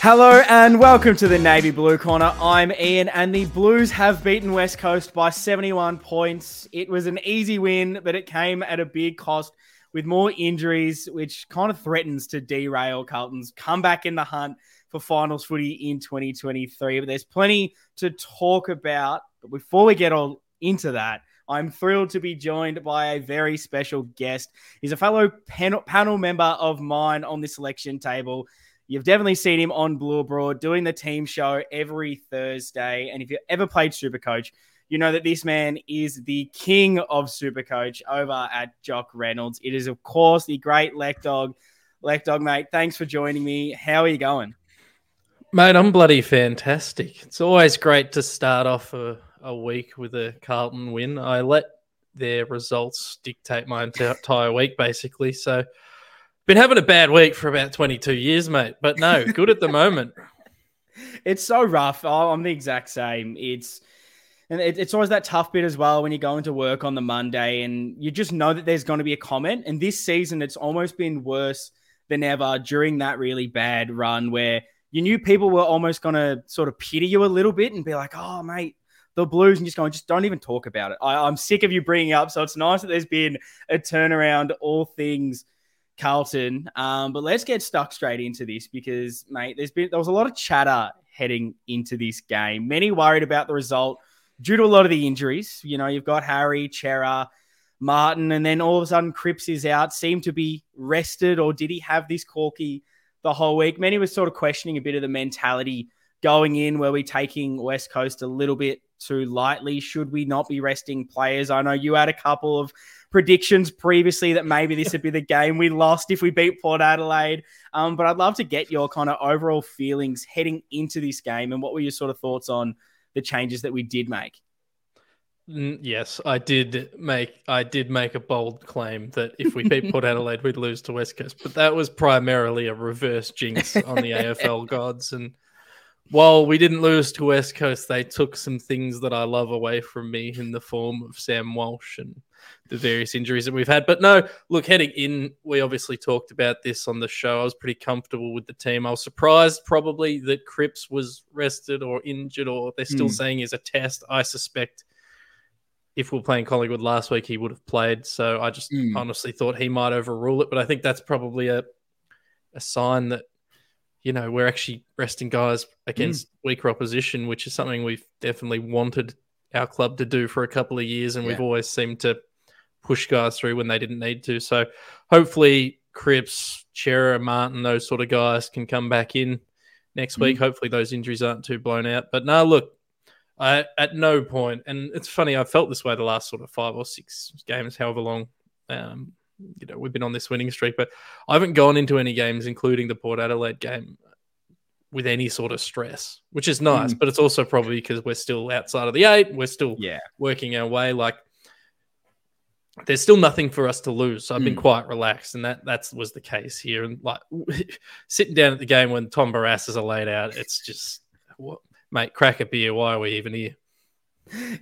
Hello and welcome to the Navy Blue Corner. I'm Ian, and the Blues have beaten West Coast by 71 points. It was an easy win, but it came at a big cost with more injuries, which kind of threatens to derail Carlton's comeback in the hunt for finals footy in 2023. But there's plenty to talk about. But before we get all into that, I'm thrilled to be joined by a very special guest. He's a fellow panel, member of mine on the selection table. You've definitely seen him on Blue Abroad doing the team show every Thursday. And if you've ever played Super Coach, you know that this man is the king of Super Coach over at Jock Reynolds. It is, of course, the great Lek Dog. Lek Dog, mate, thanks for joining me. How are you going? Mate, I'm bloody fantastic. It's always great to start off a, a week with a Carlton win. I let their results dictate my entire week, basically. So, been having a bad week for about 22 years, mate. But no, good at the moment. It's so rough. Oh, I'm the exact same. It's and it, it's always that tough bit as well when you go into work on the Monday and you just know that there's going to be a comment. And this season, it's almost been worse than ever during that really bad run where you knew people were almost going to sort of pity you a little bit and be like, oh, mate, the Blues, and just going, just don't even talk about it. I, I'm sick of you bringing up. So it's nice that there's been a turnaround, all things Carlton. Um, but let's get stuck straight into this because, mate, there's been there was a lot of chatter heading into this game. Many worried about the result due to a lot of the injuries. You know, you've got Harry, Cerra, Martin, and then all of a sudden Cripps is out, seemed to be rested, or did he have this corky the whole week? Many were sort of questioning a bit of the mentality going in. Were we taking West Coast a little bit too lightly? Should we not be resting players? I know you had a couple of predictions previously that maybe this would be the game we lost if we beat Port Adelaide. Um, but I'd love to get your kind of overall feelings heading into this game and what were your sort of thoughts on the changes that we did make. Yes, I did make I did make a bold claim that if we beat Port Adelaide, we'd lose to West Coast, but that was primarily a reverse jinx on the AFL gods. And while we didn't lose to West Coast, they took some things that I love away from me in the form of Sam Walsh and the various injuries that we've had. But no, look, heading in, we obviously talked about this on the show. I was pretty comfortable with the team. I was surprised probably that Cripps was rested or injured, or they're still mm. saying is a test. I suspect if we are playing Collingwood last week, he would have played. So I just mm. honestly thought he might overrule it. But I think that's probably a a sign that you know we're actually resting guys against mm. weaker opposition, which is something we've definitely wanted our club to do for a couple of years, and yeah. we've always seemed to push guys through when they didn't need to. So hopefully Cripps, Cerra, Martin, those sort of guys can come back in next mm-hmm. week. Hopefully those injuries aren't too blown out. But now look, I at no point, and it's funny, I felt this way the last sort of five or six games, however long. Um, you know, we've been on this winning streak, but I haven't gone into any games, including the Port Adelaide game, with any sort of stress, which is nice. Mm. But it's also probably because we're still outside of the eight. We're still yeah. working our way. Like there's still nothing for us to lose. So I've been mm. quite relaxed, and that that was the case here. And like sitting down at the game when Tom Barrass is laid out, it's just what mate, crack a beer. Why are we even here?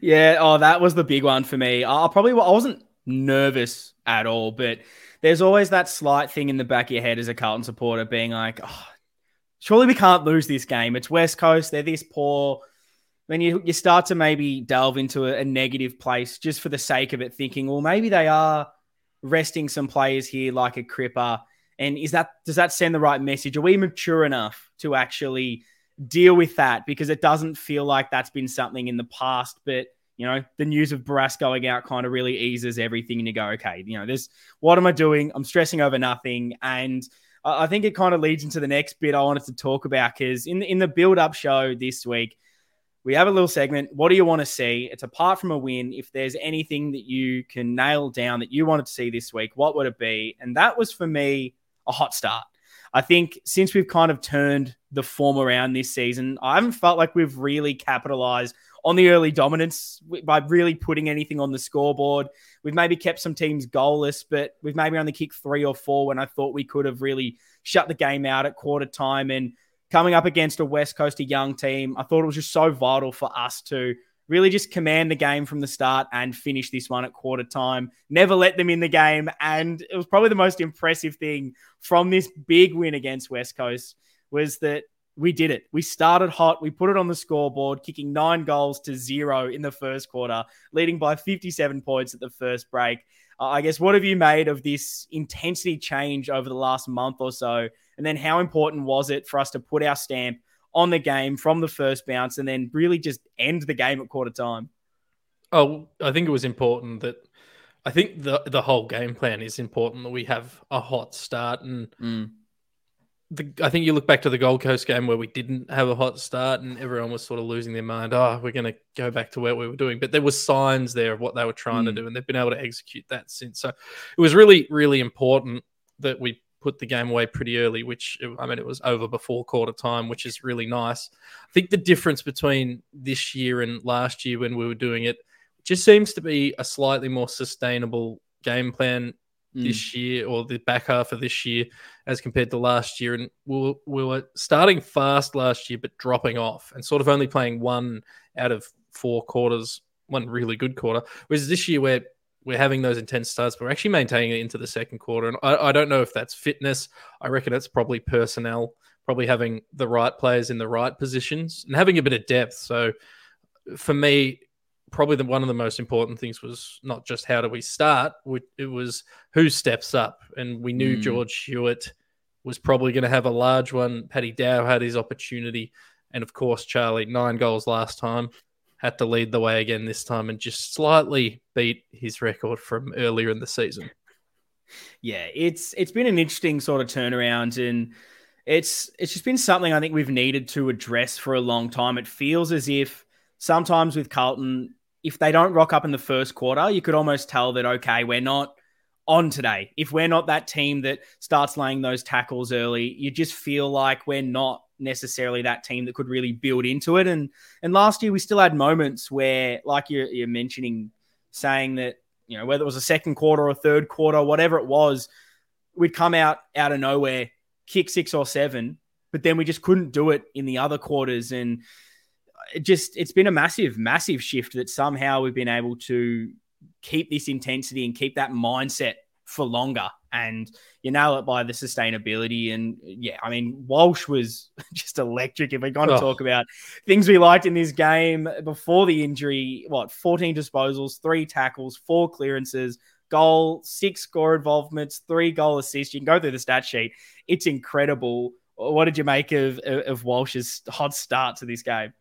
Yeah, oh, that was the big one for me. I probably I wasn't nervous at all, but there's always that slight thing in the back of your head as a Carlton supporter being like, oh, surely we can't lose this game. It's West Coast. They're this poor when you, you start to maybe delve into a, a, negative place just for the sake of it, thinking, well, maybe they are resting some players here like a Cripper. And is that does that send the right message? Are we mature enough to actually deal with that? Because it doesn't feel like that's been something in the past, but you know, the news of Barrass going out kind of really eases everything, and you go, okay, you know, there's what am I doing? I'm stressing over nothing, and I think it kind of leads into the next bit I wanted to talk about because in in the build up show this week, we have a little segment. What do you want to see? It's apart from a win. If there's anything that you can nail down that you wanted to see this week, what would it be? And that was for me a hot start. I think since we've kind of turned the form around this season, I haven't felt like we've really capitalized on the early dominance by really putting anything on the scoreboard. We've maybe kept some teams goalless, but we've maybe only kicked three or four when I thought we could have really shut the game out at quarter time. And coming up against a West Coast, a young team, I thought it was just so vital for us to really just command the game from the start and finish this one at quarter time. Never let them in the game. And it was probably the most impressive thing from this big win against West Coast was that we did it. We started hot. We put it on the scoreboard, kicking nine goals to zero in the first quarter, leading by 57 points at the first break. Uh, I guess, what have you made of this intensity change over the last month or so? And then how important was it for us to put our stamp on the game from the first bounce and then really just end the game at quarter time? Oh, I think it was important that I think the the whole game plan is important that we have a hot start and mm the, I think you look back to the Gold Coast game where we didn't have a hot start and everyone was sort of losing their mind. Oh, we're going to go back to what we were doing. But there were signs there of what they were trying mm. to do, and they've been able to execute that since. So it was really, really important that we put the game away pretty early, which I mean, it was over before quarter time, which is really nice. I think the difference between this year and last year when we were doing it just seems to be a slightly more sustainable game plan this mm. year or the back half of this year as compared to last year. And we were, we were starting fast last year, but dropping off and sort of only playing one out of four quarters, one really good quarter. Whereas this year, we're we're having those intense starts, but we're actually maintaining it into the second quarter. And I, I don't know if that's fitness. I reckon it's probably personnel, probably having the right players in the right positions and having a bit of depth. So for me, probably the, one of the most important things was not just how do we start, it was who steps up. And we knew mm. George Hewett was probably going to have a large one. Paddy Dow had his opportunity. And of course, Charlie, nine goals last time, had to lead the way again this time and just slightly beat his record from earlier in the season. Yeah, it's it's been an interesting sort of turnaround and it's it's just been something I think we've needed to address for a long time. It feels as if sometimes with Carlton, if they don't rock up in the first quarter, you could almost tell that, okay, we're not on today. If we're not that team that starts laying those tackles early, you just feel like we're not necessarily that team that could really build into it. And and last year we still had moments where, like you're, you're mentioning, saying that you know whether it was a second quarter or third quarter, whatever it was, we'd come out out of nowhere, kick six or seven, but then we just couldn't do it in the other quarters. And it just it's been a massive, massive shift that somehow we've been able to keep this intensity and keep that mindset for longer. And you nail it by the sustainability. And yeah, I mean, Walsh was just electric. If we're going to oh. talk about things we liked in this game before the injury, what, 14 disposals, three tackles, four clearances, goal, six score involvements, three goal assists. You can go through the stat sheet. It's incredible. What did you make of, of Walsh's hot start to this game?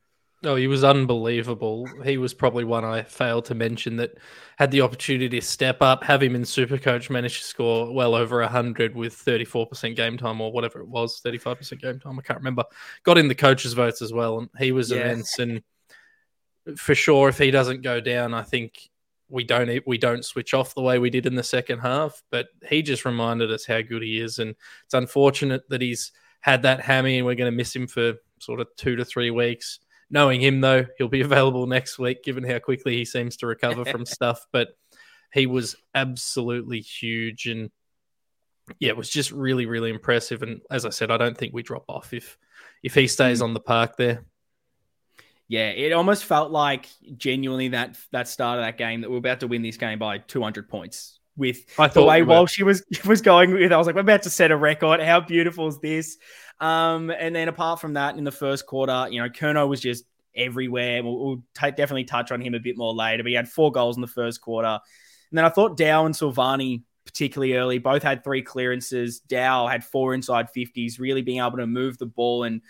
Oh, he was unbelievable. He was probably one I failed to mention that had the opportunity to step up, have him in Supercoach, managed to score well over 100 with 34% game time or whatever it was, 35% game time. I can't remember. Got in the coaches' votes as well, and he was yes. immense. And for sure, if he doesn't go down, I think we don't we don't switch off the way we did in the second half. But he just reminded us how good he is, and it's unfortunate that he's had that hammy, and we're going to miss him for sort of two to three weeks knowing him though, he'll be available next week, given how quickly he seems to recover from stuff. But he was absolutely huge, and yeah, it was just really, really impressive. And as I said, I don't think we drop off if if he stays on the park there. Yeah, it almost felt like genuinely that that start of that game that we are about to win this game by 200 points. With I the way we while she was was going with, I was like, we're about to set a record. How beautiful is this? Um, and then apart from that, in the first quarter, you know, Curnow was just everywhere. We'll, we'll t- definitely touch on him a bit more later, but he had four goals in the first quarter. And then I thought Dow and Silvagni particularly early, both had three clearances. Dow had four inside 50s, really being able to move the ball. And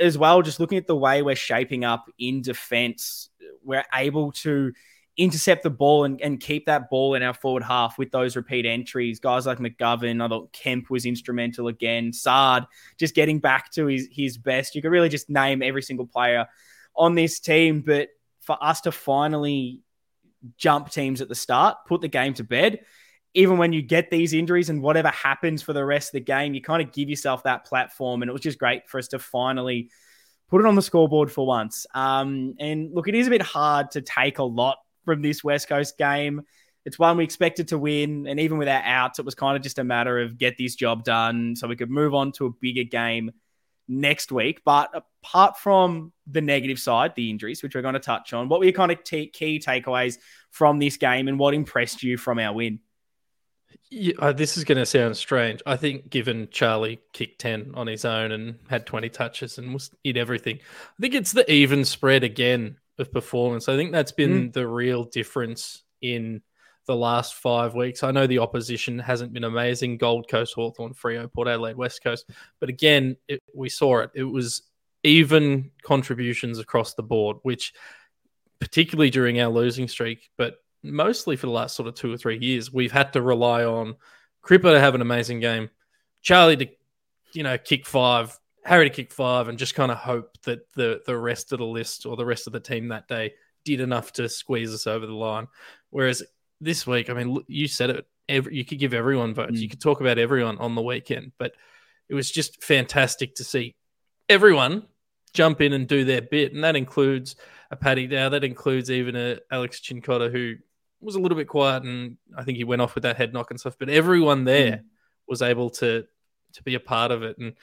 as well, just looking at the way we're shaping up in defense, we're able to intercept the ball and, and keep that ball in our forward half with those repeat entries. Guys like McGovern, I thought Kemp was instrumental again. Saad just getting back to his, his best. You could really just name every single player on this team. But for us to finally jump teams at the start, put the game to bed, even when you get these injuries and whatever happens for the rest of the game, you kind of give yourself that platform. And it was just great for us to finally put it on the scoreboard for once. Um, and look, it is a bit hard to take a lot from this West Coast game. It's one we expected to win, and even with our outs, it was kind of just a matter of get this job done so we could move on to a bigger game next week. But apart from the negative side, the injuries, which we're going to touch on, what were your kind of t- key takeaways from this game, and what impressed you from our win? Yeah, uh, this is going to sound strange. I think given Charlie kicked 10 on his own and had 20 touches and was in everything, I think it's the even spread again of performance. I think that's been mm. the real difference in the last five weeks. I know the opposition hasn't been amazing Gold Coast, Hawthorn, Freo, Port Adelaide, West Coast. But again, it, we saw it. It was even contributions across the board, which particularly during our losing streak, but mostly for the last sort of two or three years, we've had to rely on Cripper to have an amazing game, Charlie to, you know, kick five, Harry to kick five, and just kind of hope that the the rest of the list or the rest of the team that day did enough to squeeze us over the line. Whereas this week, I mean, you said it. Every, you could give everyone votes. Mm. You could talk about everyone on the weekend, but it was just fantastic to see everyone jump in and do their bit, and that includes a Paddy Dow. That includes even a Alex Cincotta who was a little bit quiet, and I think he went off with that head knock and stuff. But everyone there mm. was able to to be a part of it, and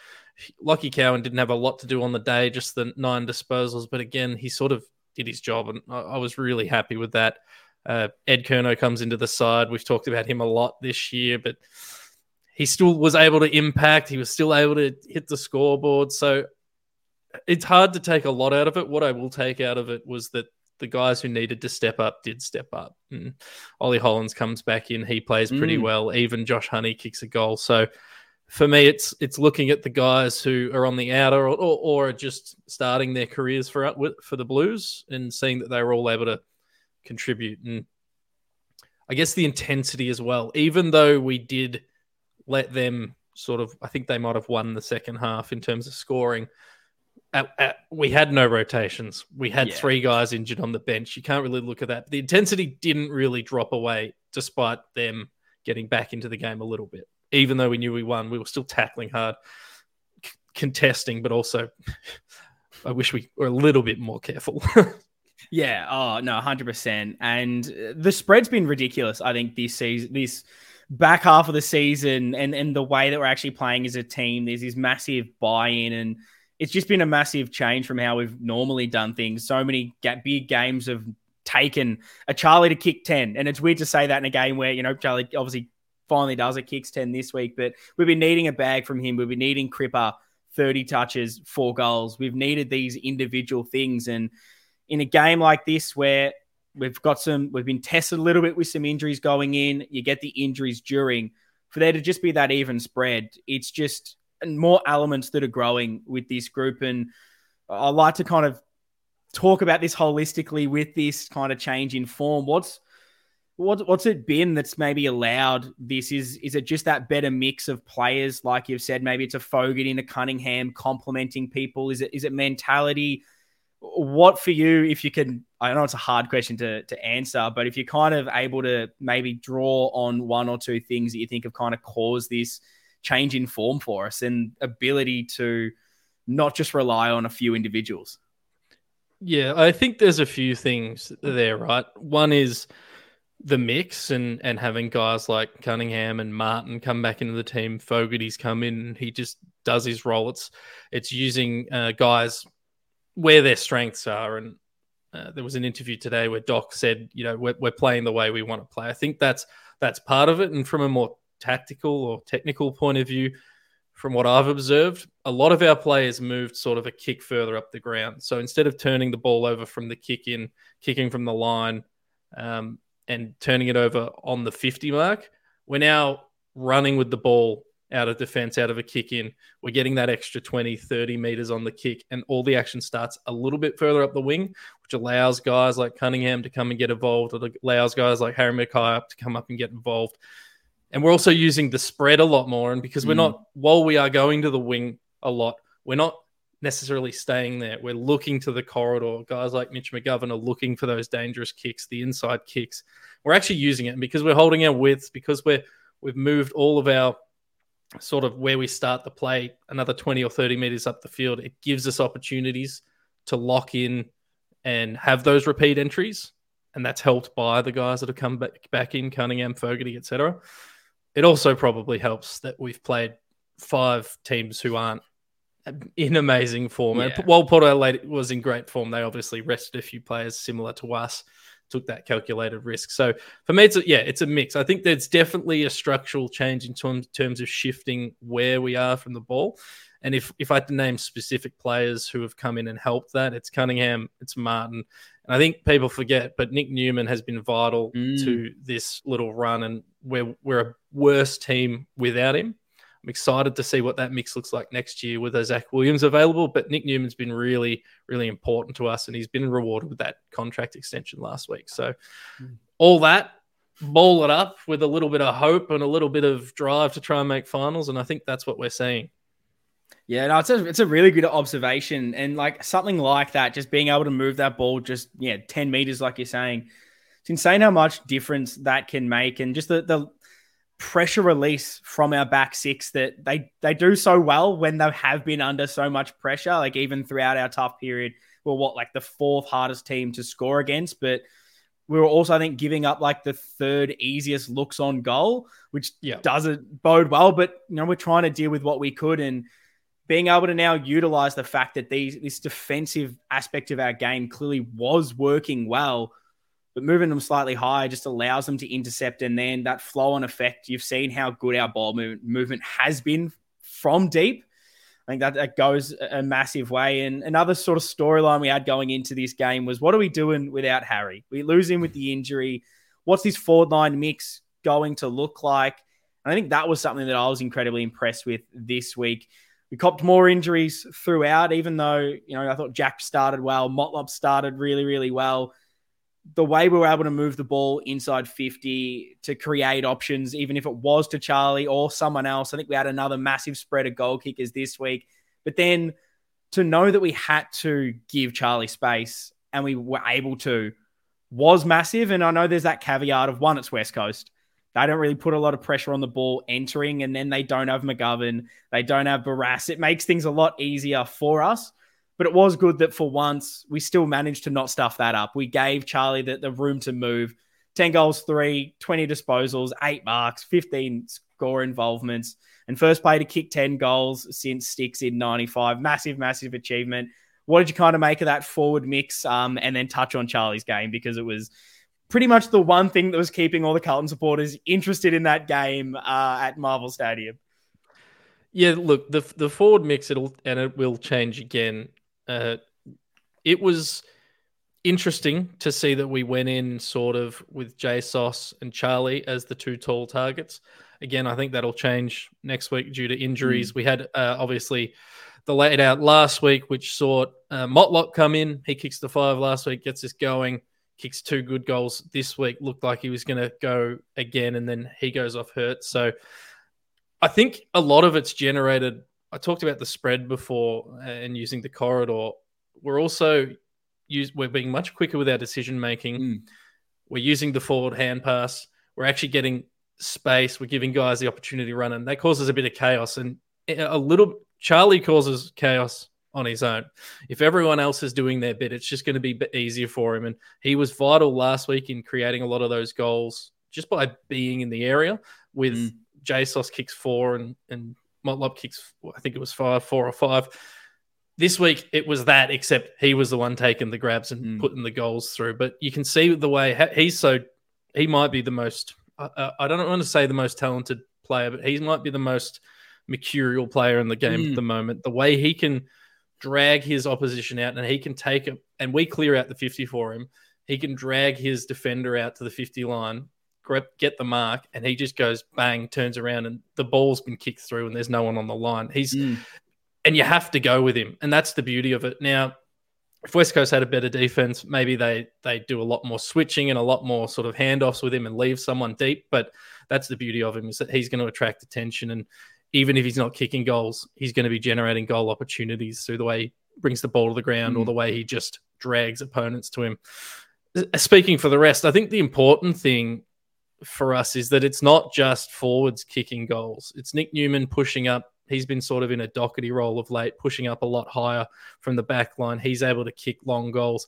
Lachie Cowan didn't have a lot to do on the day, just the nine disposals. But again, he sort of did his job, and I, I was really happy with that. Uh, Ed Curnow comes into the side. We've talked about him a lot this year, but he still was able to impact. He was still able to hit the scoreboard. So it's hard to take a lot out of it. What I will take out of it was that the guys who needed to step up did step up. And Ollie Hollands comes back in. He plays pretty mm. well. Even Josh Honey kicks a goal. So for me, it's it's looking at the guys who are on the outer or, or, or just starting their careers for uh, for the Blues and seeing that they were all able to contribute. And I guess the intensity as well, even though we did let them sort of, I think they might have won the second half in terms of scoring. At, at, we had no rotations. We had yeah. three guys injured on the bench. You can't really look at that. The intensity didn't really drop away despite them getting back into the game a little bit. Even though we knew we won, we were still tackling hard, c- contesting, but also I wish we were a little bit more careful. Yeah. Oh no, hundred percent. And uh, the spread's been ridiculous. I think this season, this back half of the season, and and the way that we're actually playing as a team, there's this massive buy-in, and it's just been a massive change from how we've normally done things. So many big games have taken a Charlie to kick ten, and it's weird to say that in a game where you know Charlie obviously finally does it, kicks ten this week, but we've been needing a bag from him. We've been needing Cripper. 30 touches, four goals. We've needed these individual things. And in a game like this where we've got some, we've been tested a little bit with some injuries going in, you get the injuries during, for there to just be that even spread, it's just more elements that are growing with this group. And I like to kind of talk about this holistically with this kind of change in form. What's what, what's it been that's maybe allowed this? Is is it just that better mix of players, like you've said? Maybe it's a Fogarty and a Cunningham complementing people. Is it is it mentality? what for you, if you can, I know it's a hard question to, to answer, but if you're kind of able to maybe draw on one or two things that you think have kind of caused this change in form for us and ability to not just rely on a few individuals. Yeah, I think there's a few things there, right? One is the mix and and having guys like Cunningham and Martin come back into the team. Fogarty's come in he just does his role. It's it's using uh, guys where their strengths are. And uh, there was an interview today where Doc said, you know, we're, we're playing the way we want to play. I think that's that's part of it. And from a more tactical or technical point of view, from what I've observed, a lot of our players moved sort of a kick further up the ground. So instead of turning the ball over from the kick in, kicking from the line, um, and turning it over on the 50 mark, we're now running with the ball out of defense, out of a kick in. We're getting that extra 20, 30 meters on the kick, and all the action starts a little bit further up the wing, which allows guys like Cunningham to come and get involved. It allows guys like Harry McKay up to come up and get involved. And we're also using the spread a lot more. And because we're mm. not, while we are going to the wing a lot, we're not necessarily staying there. We're looking to the corridor. Guys like Mitch McGovern are looking for those dangerous kicks, the inside kicks. We're actually using it because we're holding our width, because we're we've moved all of our sort of where we start the play another 20 or 30 meters up the field, it gives us opportunities to lock in and have those repeat entries. And that's helped by the guys that have come back, back in, Cunningham, Fogarty, etc. It also probably helps that we've played five teams who aren't in amazing form. Yeah. And while Port Adelaide was in great form, they obviously rested a few players similar to us. took that calculated risk. So for me, it's a, yeah, it's a mix. I think there's definitely a structural change in terms, terms of shifting where we are from the ball. And if if I had to name specific players who have come in and helped that, it's Cunningham, it's Martin, and I think people forget, but Nic Newman has been vital mm. to this little run, and we're we're a worse team without him. I'm excited to see what that mix looks like next year with Zac Williams available. But Nic Newman's been really, really important to us, and he's been rewarded with that contract extension last week. So, mm. all that, ball it up with a little bit of hope and a little bit of drive to try and make finals. And I think that's what we're seeing. Yeah, no, it's a it's a really good observation, and like something like that, just being able to move that ball just yeah ten meters, like you're saying, it's insane how much difference that can make, and just the the pressure release from our back six that they they do so well when they have been under so much pressure, like even throughout our tough period, we're what like the fourth hardest team to score against, but we were also, I think, giving up like the third easiest looks on goal, which yeah. doesn't bode well. But you know, we're trying to deal with what we could, and being able to now utilize the fact that these this defensive aspect of our game clearly was working well, but moving them slightly higher just allows them to intercept, and then that flow on effect. You've seen how good our ball movement, movement has been from deep. I think that, that goes a massive way. And another sort of storyline we had going into this game was what are we doing without Harry? We lose him with the injury. What's this forward line mix going to look like? And I think that was something that I was incredibly impressed with this week. We copped more injuries throughout, even though, you know, I thought Jack started well, Motlop started really, really well. The way we were able to move the ball inside 50 to create options, even if it was to Charlie or someone else. I think we had another massive spread of goal kickers this week. But then to know that we had to give Charlie space and we were able to was massive. And I know there's that caveat of one, it's West Coast. They don't really put a lot of pressure on the ball entering, and then they don't have McGovern. They don't have Barrass. It makes things a lot easier for us. But it was good that for once we still managed to not stuff that up. We gave Charlie the, the room to move. 10 goals, three, 20 disposals, eight marks, 15 score involvements, and first play to kick 10 goals since Sticks in 95. Massive, massive achievement. What did you kind of make of that forward mix? Um, and then touch on Charlie's game because it was pretty much the one thing that was keeping all the Carlton supporters interested in that game uh, at Marvel Stadium. Yeah, look, the the forward mix it'll and it will change again. Uh, it was interesting to see that we went in sort of with Jay Sauce and Charlie as the two tall targets. Again, I think that'll change next week due to injuries. Mm. We had uh, obviously the laid out last week, which saw uh, Motlop come in. He kicks the five last week, gets us going kicks two good goals this week. Looked like he was going to go again, and then he goes off hurt. So I think a lot of it's generated. I talked about the spread before and using the corridor. We're also use, we're being much quicker with our decision making. Mm. We're using the forward hand pass. We're actually getting space. We're giving guys the opportunity to run, and that causes a bit of chaos. And a little Charlie causes chaos on his own. If everyone else is doing their bit, it's just going to be easier for him. And he was vital last week in creating a lot of those goals just by being in the area with mm. JSOS kicks four and, and Motlop kicks, I think it was five, four or five. This week it was that, except he was the one taking the grabs and mm. putting the goals through. But you can see the way he's so, he might be the most, uh, I don't want to say the most talented player, but he might be the most mercurial player in the game mm. at the moment. The way he can drag his opposition out and he can take it and we clear out the 50 for him. He can drag his defender out to the 50 line, get the mark, and he just goes bang, turns around, and the ball's been kicked through, and there's no one on the line. He's mm. and you have to go with him, and that's the beauty of it. Now, if West Coast had a better defense, maybe they they do a lot more switching and a lot more sort of handoffs with him and leave someone deep. But that's the beauty of him is that he's going to attract attention and even if he's not kicking goals, he's going to be generating goal opportunities through the way he brings the ball to the ground mm. or the way he just drags opponents to him. Speaking for the rest, I think the important thing for us is that it's not just forwards kicking goals. It's Nic Newman pushing up. He's been sort of in a Docherty role of late, pushing up a lot higher from the back line. He's able to kick long goals.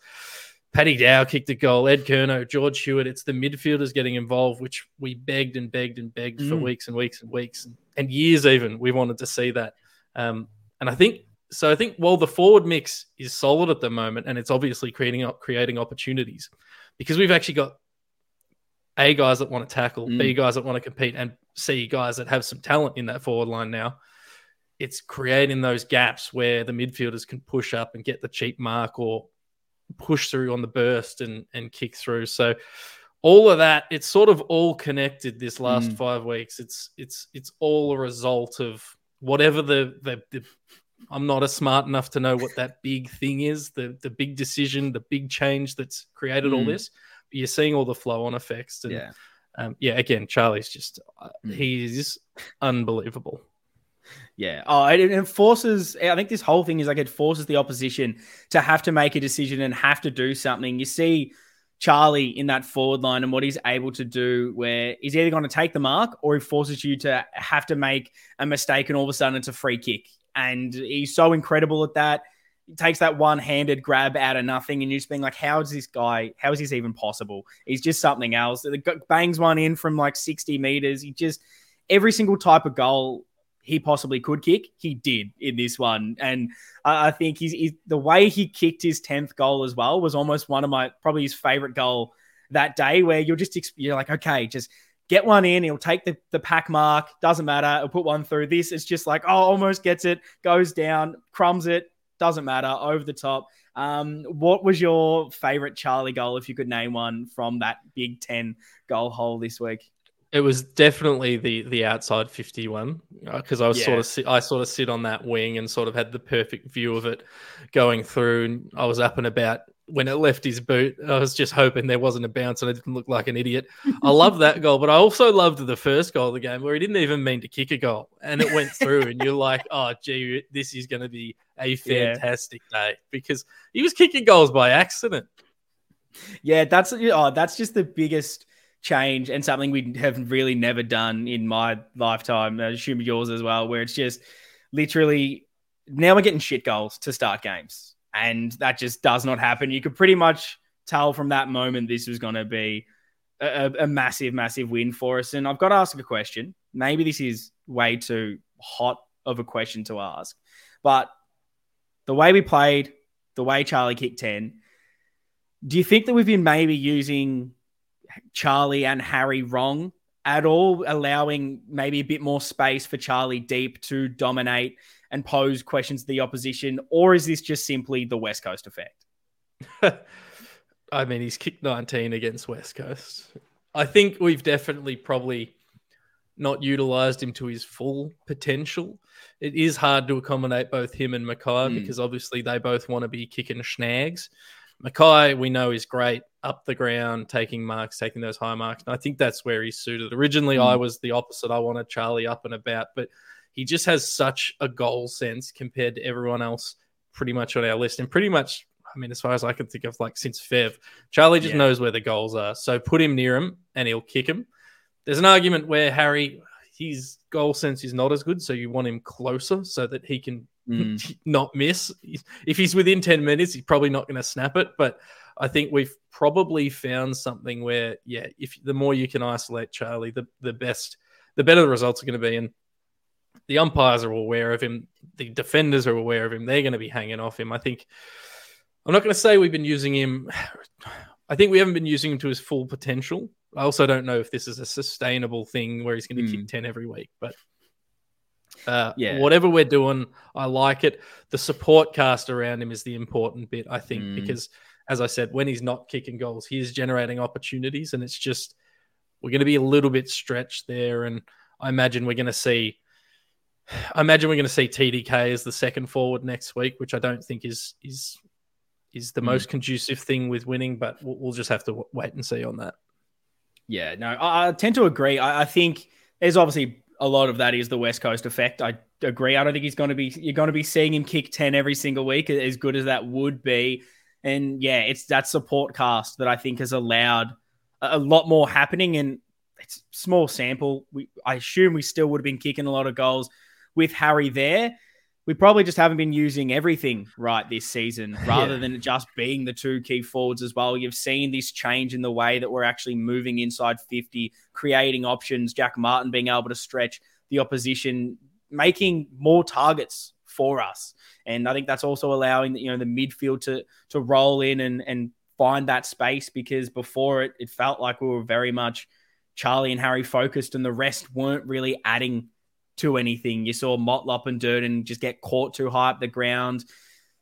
Paddy Dow kicked a goal. Ed Curnow, George Hewett. It's the midfielders getting involved, which we begged and begged and begged mm. for weeks and weeks and weeks and, and, years. Even we wanted to see that. Um, and I think so. I think while the forward mix is solid at the moment, and it's obviously creating creating opportunities, because we've actually got A guys that want to tackle, Mm. B guys that want to compete, and C guys that have some talent in that forward line now. It's creating those gaps where the midfielders can push up and get the cheap mark or push through on the burst and and kick through. So all of that, it's sort of all connected this last Mm. five weeks. It's it's it's all a result of whatever the, the the I'm not as smart enough to know what that big thing is, the the big decision, the big change that's created all Mm. this. You're seeing all the flow on effects. And Yeah. um, yeah, again, Charlie's just uh, Mm. he's unbelievable. Yeah. Oh, it, it forces. I think this whole thing is like it forces the opposition to have to make a decision and have to do something. You see Charlie in that forward line and what he's able to do, where he's either going to take the mark or he forces you to have to make a mistake, and all of a sudden it's a free kick. And he's so incredible at that. Takes that one-handed grab out of nothing, and you're just being like, "How is this guy? How is this even possible?" He's just something else. The bangs one in from like 60 meters. He just every single type of goal he possibly could kick, he did in this one. And I think he's, he's the way he kicked his 10th goal as well was almost one of my probably his favorite goal that day, where you're just you're like, okay, just get one in. He'll take the, the pack mark, doesn't matter. He'll put one through. This it's just like, oh, almost gets it, goes down, crumbs it, doesn't matter, over the top. Um, what was your favorite Charlie goal, if you could name one from that Big Ten goal hole this week? It was definitely the the outside fifty one because I was Yeah. sort of sit, I sort of sit on that wing and sort of had the perfect view of it going through, and I was up and about when it left his boot. I was just hoping there wasn't a bounce and I didn't look like an idiot. I love that goal, but I also loved the first goal of the game where he didn't even mean to kick a goal and it went through, and you're like, oh gee, this is going to be a Yeah. fantastic day because he was kicking goals by accident. Yeah, that's oh, that's just the biggest change and something we have really never done in my lifetime. I assume yours as well, where it's just literally now we're getting shit goals to start games, and that just does not happen. You could pretty much tell from that moment this was going to be a, a- massive, massive win for us. And I've got to ask a question. Maybe this is way too hot of a question to ask, but the way we played, the way Charlie kicked ten. Do you think that we've been maybe using Charlie and Harry wrong at all, allowing maybe a bit more space for Charlie deep to dominate and pose questions to the opposition? Or is this just simply the West Coast effect? I mean, he's kicked 19 against West Coast. I think we've definitely probably not utilized him to his full potential. It is hard to accommodate both him and McKay Mm. because obviously they both want to be kicking snags. McKay, we know, is great up the ground, taking marks, taking those high marks. And I think that's where he's suited. Originally, Mm. I was the opposite. I wanted Charlie up and about, but he just has such a goal sense compared to everyone else pretty much on our list. And pretty much, I mean, as far as I can think of, like since Fev, Charlie just Yeah. knows where the goals are. So put him near him and he'll kick him. There's an argument where Harry, his goal sense is not as good. So you want him closer so that he can Mm. not miss. If he's within 10 minutes, he's probably not going to snap it. But I think we've probably found something where, yeah, if the more you can isolate Charlie, the, the best, the better the results are going to be. And the umpires are aware of him. The defenders are aware of him. They're going to be hanging off him. I think, I'm not going to say we've been using him. I think we haven't been using him to his full potential. I also don't know if this is a sustainable thing where he's going to Hmm. kick 10 every week, but uh, Yeah. whatever we're doing, I like it. The support cast around him is the important bit, I think, Mm. because as I said, when he's not kicking goals, he is generating opportunities, and it's just we're going to be a little bit stretched there. And I imagine we're going to see, I imagine we're going to see TDK as the second forward next week, which I don't think is is is the Mm. most conducive thing with winning, but we'll, we'll just have to w- wait and see on that. Yeah, no, I, I tend to agree. I, I think there's obviously a lot of that is the West Coast effect. I agree. I don't think he's going to be. You're going to be seeing him kick ten every single week, as good as that would be. And yeah, it's that support cast that I think has allowed a, a lot more happening. And it's small sample. We, I assume we still would have been kicking a lot of goals with Harry there. We probably just haven't been using everything right this season, rather Yeah. than just being the two key forwards as well. You've seen this change in the way that we're actually moving inside 50, creating options, Jack Martin being able to stretch the opposition, making more targets for us. And I think that's also allowing you know the midfield to to roll in and and find that space because before it, it felt like we were very much Charlie and Harry focused, and the rest weren't really adding to anything. You saw Motlop and Durdin just get caught too high up the ground,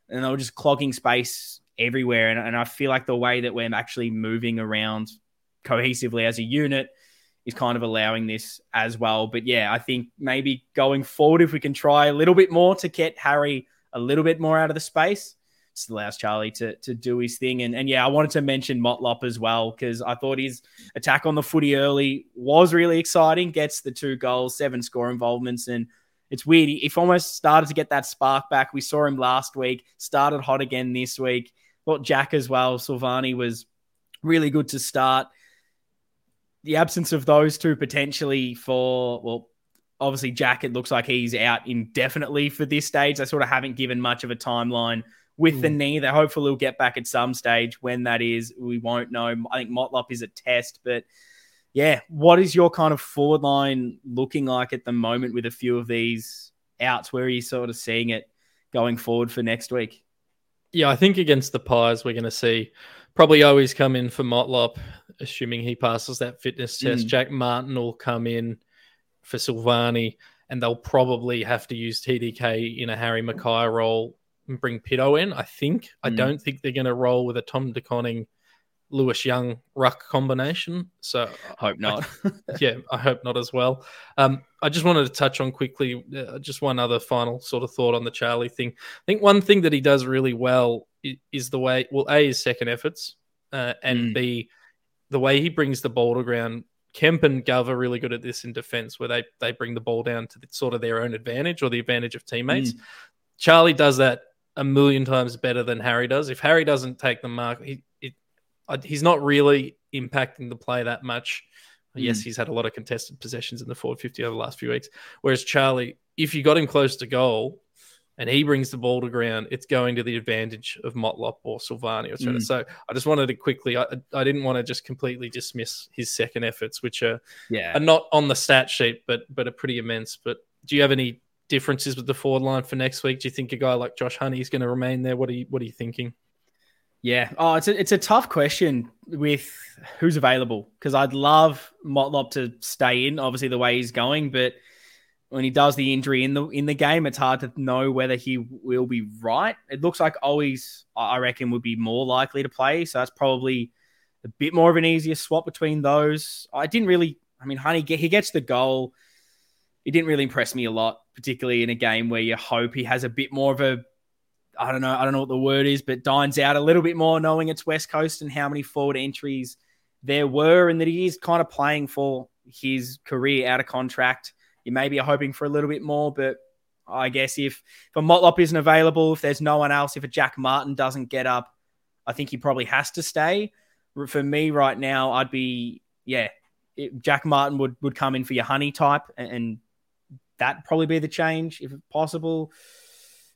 and they were just clogging space everywhere. And, and I feel like the way that we're actually moving around cohesively as a unit is kind of allowing this as well. But yeah, I think maybe going forward, if we can try a little bit more to get Harry a little bit more out of the space, just allows Charlie to to do his thing. And and yeah, I wanted to mention Motlop as well because I thought his attack on the footy early was really exciting. Gets the two goals, seven score involvements, and it's weird. If almost started to get that spark back. We saw him last week, started hot again this week. Thought Jack as well. Silvagni was really good to start. The absence of those two potentially for well, obviously Jack. It looks like he's out indefinitely for this stage. They sort of haven't given much of a timeline with mm. the knee that hopefully will get back at some stage. When that is, we won't know. I think Motlop is a test, but yeah, what is your kind of forward line looking like at the moment with a few of these outs? Where are you sort of seeing it going forward for next week? Yeah, I think against the Pies, we're going to see probably Owies come in for Motlop, assuming he passes that fitness test. Mm. Jack Martin will come in for Silvagni, and they'll probably have to use TDK in a Harry McKay role and bring Pitto in. I think. Mm. I don't think they're going to roll with a Tom De Koning, Lewis Young ruck combination. So I hope not. I, yeah, I hope not as well. Um, I just wanted to touch on quickly, uh, just one other final sort of thought on the Charlie thing. I think one thing that he does really well is, is the way, well, a his second efforts, uh, and mm. b the way he brings the ball to ground Kemp and Gov are really good at this in defense, where they they bring the ball down to the, sort of their own advantage or the advantage of teammates. Mm. Charlie does that a million times better than Harry does. If Harry doesn't take the mark, he it, he's not really impacting the play that much. Mm. Yes, he's had a lot of contested possessions in the forward 50 over the last few weeks. Whereas Charlie, if you got him close to goal and he brings the ball to ground, it's going to the advantage of Motlop or Silvagni. Or mm. So I just wanted to quickly, I, I didn't want to just completely dismiss his second efforts, which are, yeah. are not on the stat sheet, but but are pretty immense. But do you have any differences with the forward line for next week? Do you think a guy like Josh Honey is going to remain there? What are you What are you thinking? Yeah, oh, it's a it's a tough question with who's available because I'd love Motlop to stay in, obviously the way he's going, but when he does the injury in the in the game, it's hard to know whether he will be right. It looks like Owies, I reckon, would be more likely to play, so that's probably a bit more of an easier swap between those. I didn't really, I mean, Honey, he gets the goal he didn't really impress me a lot, particularly in a game where you hope he has a bit more of a I don't know, I don't know what the word is, but dines out a little bit more knowing it's West Coast and how many forward entries there were, and that he is kind of playing for his career out of contract. You maybe are hoping for a little bit more, but I guess if if a Motlop isn't available, if there's no one else, if a Jack Martin doesn't get up, I think he probably has to stay. For me right now, I'd be yeah, Jack Martin would would come in for your honey type and that probably be the change if possible.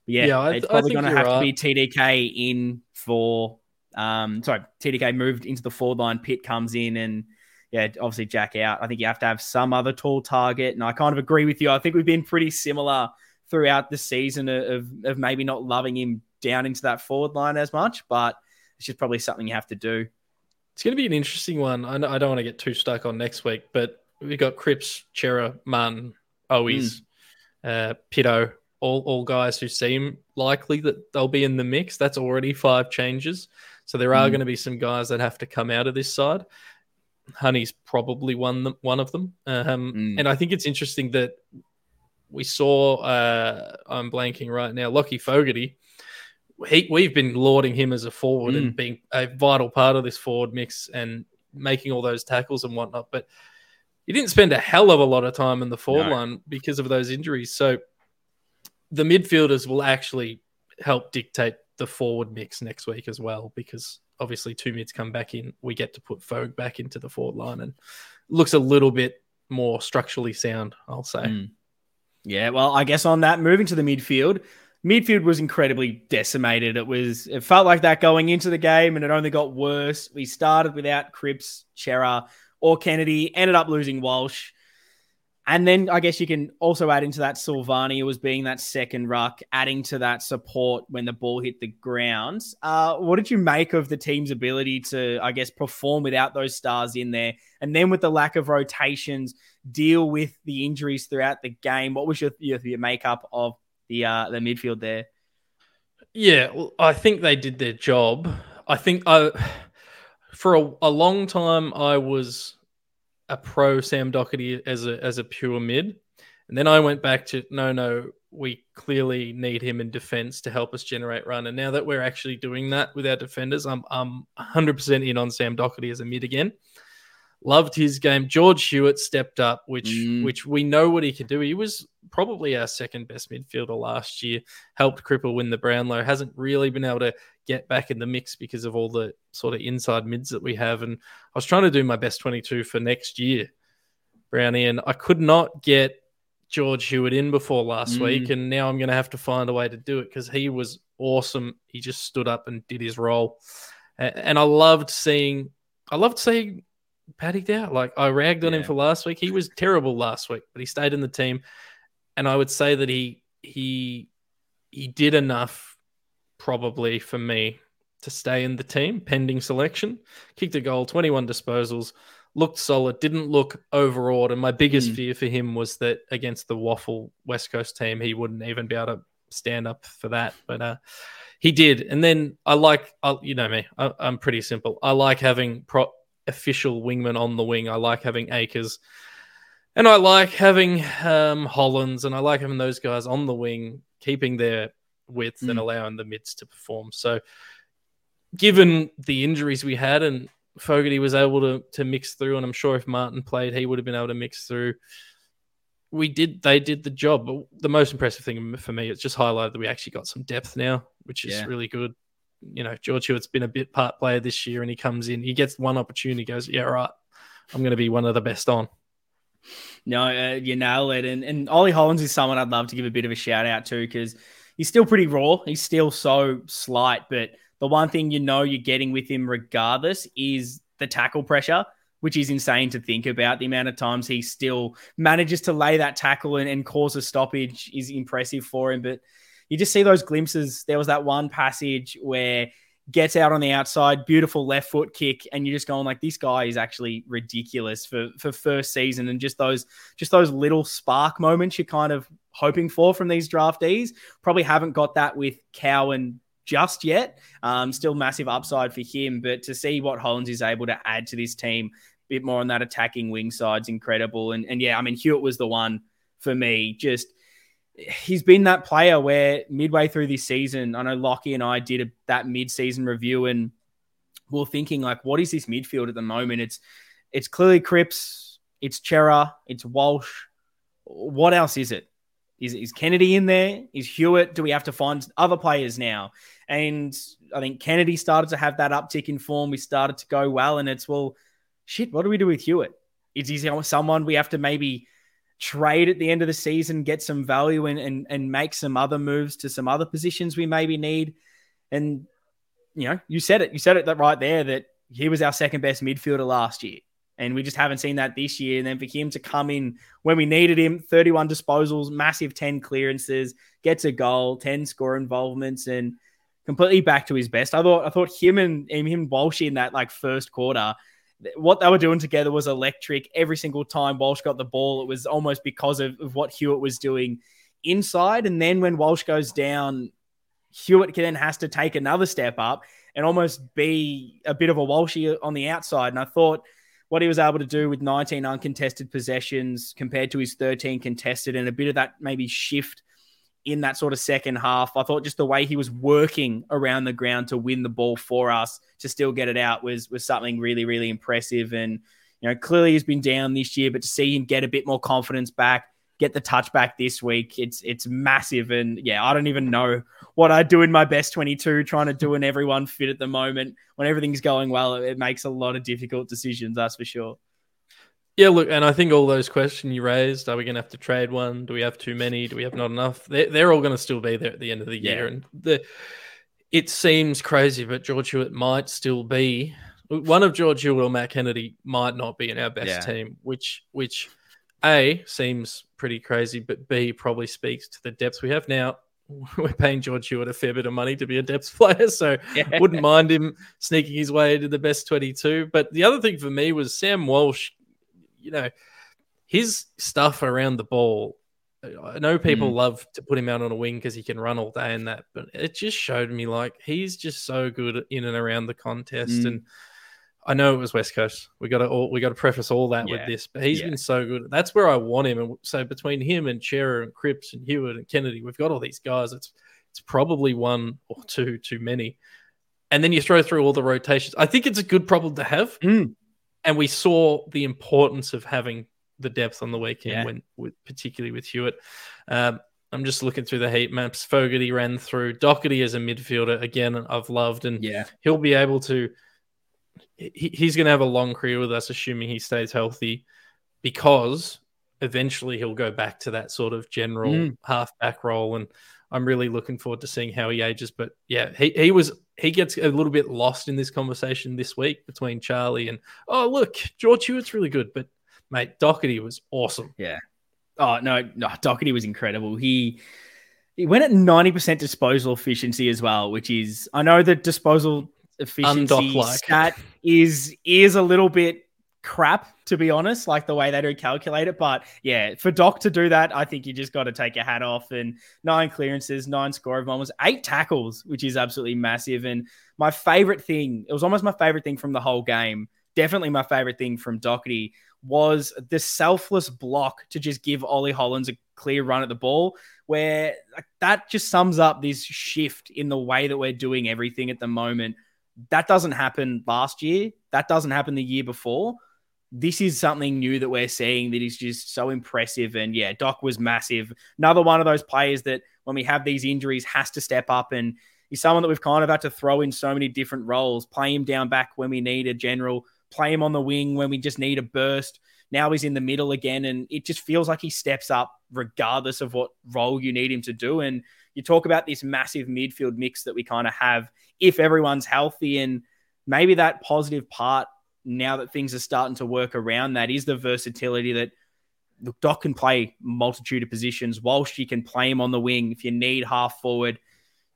But yeah, yeah I, it's probably going to have right. to be TDK in for. Um, sorry, TDK moved into the forward line. Pitt comes in and yeah, obviously Jack out. I think you have to have some other tall target, and I kind of agree with you. I think we've been pretty similar throughout the season of of maybe not loving him down into that forward line as much, but it's just probably something you have to do. It's going to be an interesting one. I, I don't want to get too stuck on next week, but we've got Cripps, Cerra, Martin, Owies, mm. uh, Pitto, all, all guys who seem likely that they'll be in the mix. That's already five changes. So there are mm. going to be some guys that have to come out of this side. Honey's probably one one of them, um, mm. and I think it's interesting that we saw. Uh, I'm blanking right now. Lachie Fogarty. He, we've been lauding him as a forward mm. and being a vital part of this forward mix and making all those tackles and whatnot. But he didn't spend a hell of a lot of time in the forward no. line because of those injuries. So the midfielders will actually help dictate the forward mix next week as well, because obviously two mids come back in. We get to put Fogue back into the forward line and looks a little bit more structurally sound, I'll say. Mm. Yeah, well, I guess on that, moving to the midfield, midfield was incredibly decimated. It was it felt like that going into the game, and it only got worse. We started without Cripps, Cerra, or Kennedy. Ended up losing Walsh. And then I guess you can also add into that Silvagni was being that second ruck, adding to that support when the ball hit the ground. Uh, what did you make of the team's ability to, I guess, perform without those stars in there? And then with the lack of rotations, deal with the injuries throughout the game. What was your, your, your makeup of the uh, the midfield there? Yeah, well, I think they did their job. I think I, for a, a long time, I was a pro Sam Docherty as a as a pure mid, and then I went back to no, no, we clearly need him in defense to help us generate run. And now that we're actually doing that with our defenders, I'm I'm 100% in on Sam Docherty as a mid again. Loved his game. George Hewett stepped up, which mm. which we know what he can do. He was probably our second best midfielder last year. Helped Cripper win the Brownlow. Hasn't really been able to get back in the mix because of all the sort of inside mids that we have. And I was trying to do my best 22 for next year, Brownie, and I could not get George Hewett in before last mm. week. And now I'm going to have to find a way to do it because he was awesome. He just stood up and did his role. And I loved seeing, I loved seeing Paddy Dow. Like I ragged on yeah. him for last week. He was terrible last week, but he stayed in the team. And I would say that he, he, he did enough probably for me to stay in the team pending selection. Kicked a goal, 21 disposals, looked solid, didn't look overawed. And my biggest mm. fear for him was that against the Waffle West Coast team, he wouldn't even be able to stand up for that. But uh, he did. And then I like, I, you know me, I, am pretty simple. I like having pro- official wingmen on the wing. I like having Acres. And I like having um, Hollands and I like having those guys on the wing, keeping their width mm. and allowing the mids to perform. So, given the injuries we had and Fogarty was able to to mix through, and I'm sure if Martin played, he would have been able to mix through. We did, they did the job. But the most impressive thing for me, it's just highlighted that we actually got some depth now, which is yeah. really good. You know, George Hewett's been a bit part player this year, and he comes in, he gets one opportunity, goes, yeah, right, I'm going to be one of the best on. No, uh, you nail it. And and Ollie Hollands is someone I'd love to give a bit of a shout out to because he's still pretty raw. He's still so slight, but the one thing you know you're getting with him regardless is the tackle pressure, which is insane to think about. The amount of times he still manages to lay that tackle and, and cause a stoppage is impressive for him. But you just see those glimpses. There was that one passage where gets out on the outside, beautiful left foot kick, and you're just going like, this guy is actually ridiculous for for first season, and just those just those little spark moments you're kind of hoping for from these draftees. Probably haven't got that with Cowan just yet. Um, still massive upside for him, but to see what Hollands is able to add to this team, a bit more on that attacking wing side's incredible. And and yeah, I mean Hewett was the one for me. Just he's been that player where midway through this season, I know Lockie and I did a, that mid-season review and we are thinking like, what is this midfield at the moment? It's it's clearly Cripps, it's Cerra, it's Walsh. What else is it? Is, is Kennedy in there? Is Hewett? Do we have to find other players now? And I think Kennedy started to have that uptick in form. We started to go well, and it's well, shit. What do we do with Hewett? Is he someone we have to maybe trade at the end of the season, get some value, and and and make some other moves to some other positions we maybe need? And you know, you said it. You said it that right there that he was our second best midfielder last year. And we just haven't seen that this year. And then for him to come in when we needed him, 31 disposals, massive 10 clearances, gets a goal, 10 score involvements, and completely back to his best. I thought I thought him and, and him Walsh in that like first quarter, what they were doing together was electric. Every single time Walsh got the ball, it was almost because of, of what Hewett was doing inside. And then when Walsh goes down, Hewett then has to take another step up and almost be a bit of a Walshy on the outside. And I thought what he was able to do with 19 uncontested possessions compared to his 13 contested and a bit of that maybe shift in that sort of second half. I thought just the way he was working around the ground to win the ball for us to still get it out was was something really really impressive and you know clearly he's been down this year but to see him get a bit more confidence back get the touchback this week. It's it's massive, and yeah, I don't even know what I do in my best twenty two, trying to do an everyone fit at the moment. When everything's going well, it makes a lot of difficult decisions. That's for sure. Yeah, look, and I think all those questions you raised, are we going to have to trade one? Do we have too many? Do we have not enough? They're, they're all going to still be there at the end of the year. Yeah. And the, it seems crazy, but George Hewett might still be one of George Hewett or Matt Kennedy might not be in our best yeah. team, which which A seems pretty crazy, but B probably speaks to the depths we have now. We're paying George Hewett a fair bit of money to be a depth player, so Yeah. wouldn't mind him sneaking his way into the best 22. But the other thing for me was Sam Walsh, you know, his stuff around the ball. I know people Mm. love to put him out on a wing because he can run all day and that, but it just showed me like he's just so good in and around the contest. Mm. And I know it was West Coast. We got to all we got to preface all that Yeah. with this, but he's Yeah. been so good. That's where I want him. And so between him and Cerra and Cripps and Hewett and Kennedy, we've got all these guys. It's it's probably one or two too many. And then you throw through all the rotations. I think it's a good problem to have. Mm. And we saw the importance of having the depth on the weekend Yeah. when with particularly with Hewett. Um, I'm just looking through the heat maps. Fogarty ran through. Docherty as a midfielder again. I've loved and Yeah. he'll be able to. He, he's going to have a long career with us, assuming he stays healthy, because eventually he'll go back to that sort of general Mm. halfback role. And I'm really looking forward to seeing how he ages. But yeah, he, he was he gets a little bit lost in this conversation this week between Charlie and oh look, George Hewett's really good, but mate, Docherty was awesome. Yeah. Oh no, no, Docherty was incredible. He he went at ninety percent disposal efficiency as well, which is I know the disposal efficiency Undock-like. stat is is a little bit crap to be honest, like the way they do calculate it. But yeah, for Doc to do that, I think you just got to take your hat off. And nine clearances, nine score of moments, eight tackles, which is absolutely massive. And my favorite thing, it was almost my favorite thing from the whole game. Definitely my favorite thing from Docherty was the selfless block to just give Ollie Hollands a clear run at the ball, where like, that just sums up this shift in the way that we're doing everything at the moment. That doesn't happen last year. That doesn't happen the year before. This is something new that we're seeing that is just so impressive. And yeah, Doc was massive. Another one of those players that when we have these injuries has to step up and he's someone that we've kind of had to throw in so many different roles, play him down back when we need a general, play him on the wing when we just need a burst. Now he's in the middle again, and it just feels like he steps up regardless of what role you need him to do. And you talk about this massive midfield mix that we kind of have if everyone's healthy, and maybe that positive part now that things are starting to work around that is the versatility that look, Doc can play multitude of positions. Walsh, you can play him on the wing if you need half forward.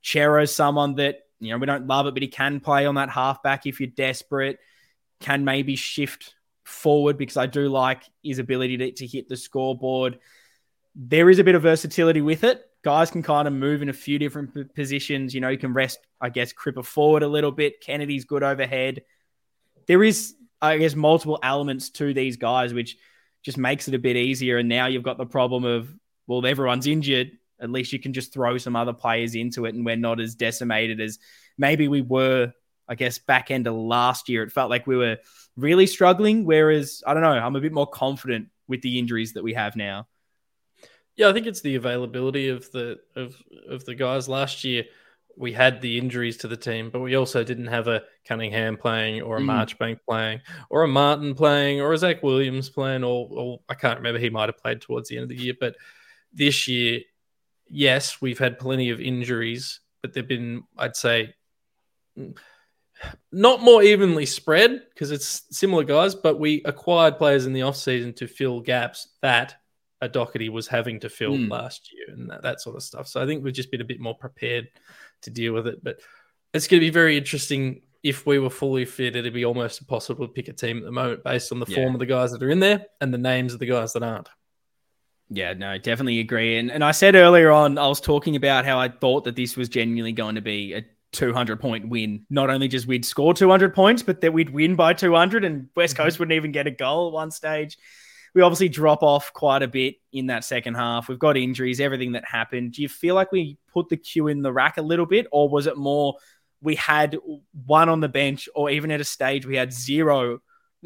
Cerra's someone that, you know, we don't love it, but he can play on that halfback if you're desperate. Can maybe shift forward because I do like his ability to, to hit the scoreboard. There is a bit of versatility with it. Guys can kind of move in a few different positions. You know, you can rest, I guess, Cripper forward a little bit. Kennedy's good overhead. There is, I guess, multiple elements to these guys, which just makes it a bit easier. And now you've got the problem of, well, everyone's injured. At least you can just throw some other players into it, and we're not as decimated as maybe we were, I guess, back end of last year. It felt like we were really struggling. Whereas, I don't know, I'm a bit more confident with the injuries that we have now. Yeah, I think it's the availability of the of of the guys. Last year, we had the injuries to the team, but we also didn't have a Cunningham playing, or a Mm. Marchbank playing, or a Martin playing, or a Zac Williams playing, or, or I can't remember. He might have played towards the end of the year, but this year, yes, we've had plenty of injuries, but they've been, I'd say, not more evenly spread because it's similar guys, but we acquired players in the offseason to fill gaps that a Docherty was having to fill Mm. last year and that, that sort of stuff. So I think we've just been a bit more prepared to deal with it. But it's going to be very interesting. If we were fully fit, it'd be almost impossible to pick a team at the moment based on the Yeah. form of the guys that are in there and the names of the guys that aren't. Yeah, no, definitely agree. And and I said earlier on, I was talking about how I thought that this was genuinely going to be a 200 point win. Not only just we'd score 200 points, but that we'd win by 200, and West Mhm. Coast wouldn't even get a goal at one stage. We obviously drop off quite a bit in that second half. We've got injuries, everything that happened. Do you feel like we put the queue in the rack a little bit, or was it more we had one on the bench, or even at a stage we had zero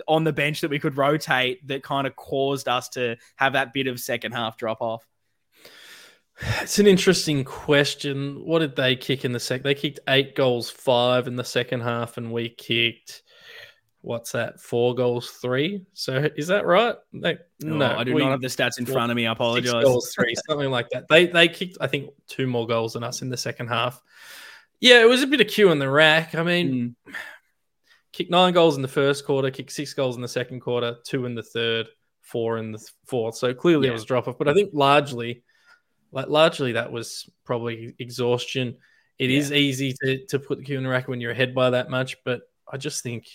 on the bench that we could rotate that kind of caused us to have that bit of second half drop off? It's an interesting question. What did they kick in the sec? They kicked eight goals, five in the second half, and we kicked what's that? Four goals, three. So is that right? They, No, I do we- not have the stats in front of me. I six apologize. goals, three, something like that. They they kicked, I think, two more goals than us in the second half. Yeah, it was a bit of queue in the rack. I mean, Mm, kicked nine goals in the first quarter, kicked six goals in the second quarter, two in the third, four in the fourth. So clearly Yeah. it was a drop off. But I think largely, like largely that was probably exhaustion. It is easy to, to put the cue in the rack when you're ahead by that much, but I just think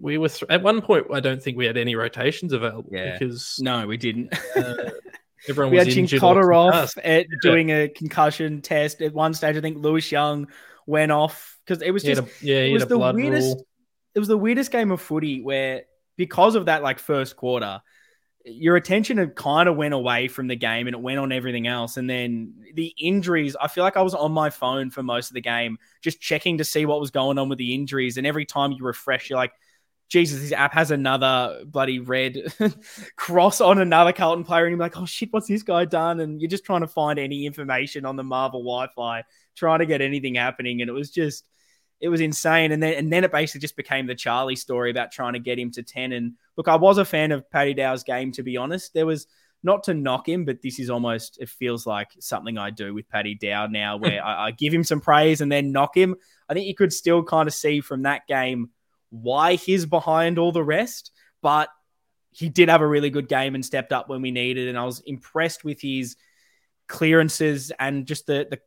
we were th- at one point. I don't think we had any rotations available Yeah. because No, we didn't. uh, everyone we had was injured. or Cincotta off concussed. at doing a concussion test. At one stage, I think Lewis Young went off because it was just a, yeah, it was the weirdest- rule. it was the weirdest game of footy where because of that like first quarter your attention had kind of went away from the game and it went on everything else. And then the injuries i feel like i was on my phone for most of the game just checking to see what was going on with the injuries. And every time you refresh you're like jesus this app has another bloody red cross on another carlton player. And you're like oh shit what's this guy done? And you're just trying to find any information on the marvel wi-fi trying to get anything happening. And it was just it was insane. And then and then it basically just became the Charlie story about trying to get him to 10. And look, I was a fan of Paddy Dow's game, to be honest. There was not to knock him, but this is almost it feels like something I do with Paddy Dow now, where I, I give him some praise and then knock him. I think you could still kind of see from that game why he's behind all the rest, but he did have a really good game and stepped up when we needed. And I was impressed with his clearances and just the the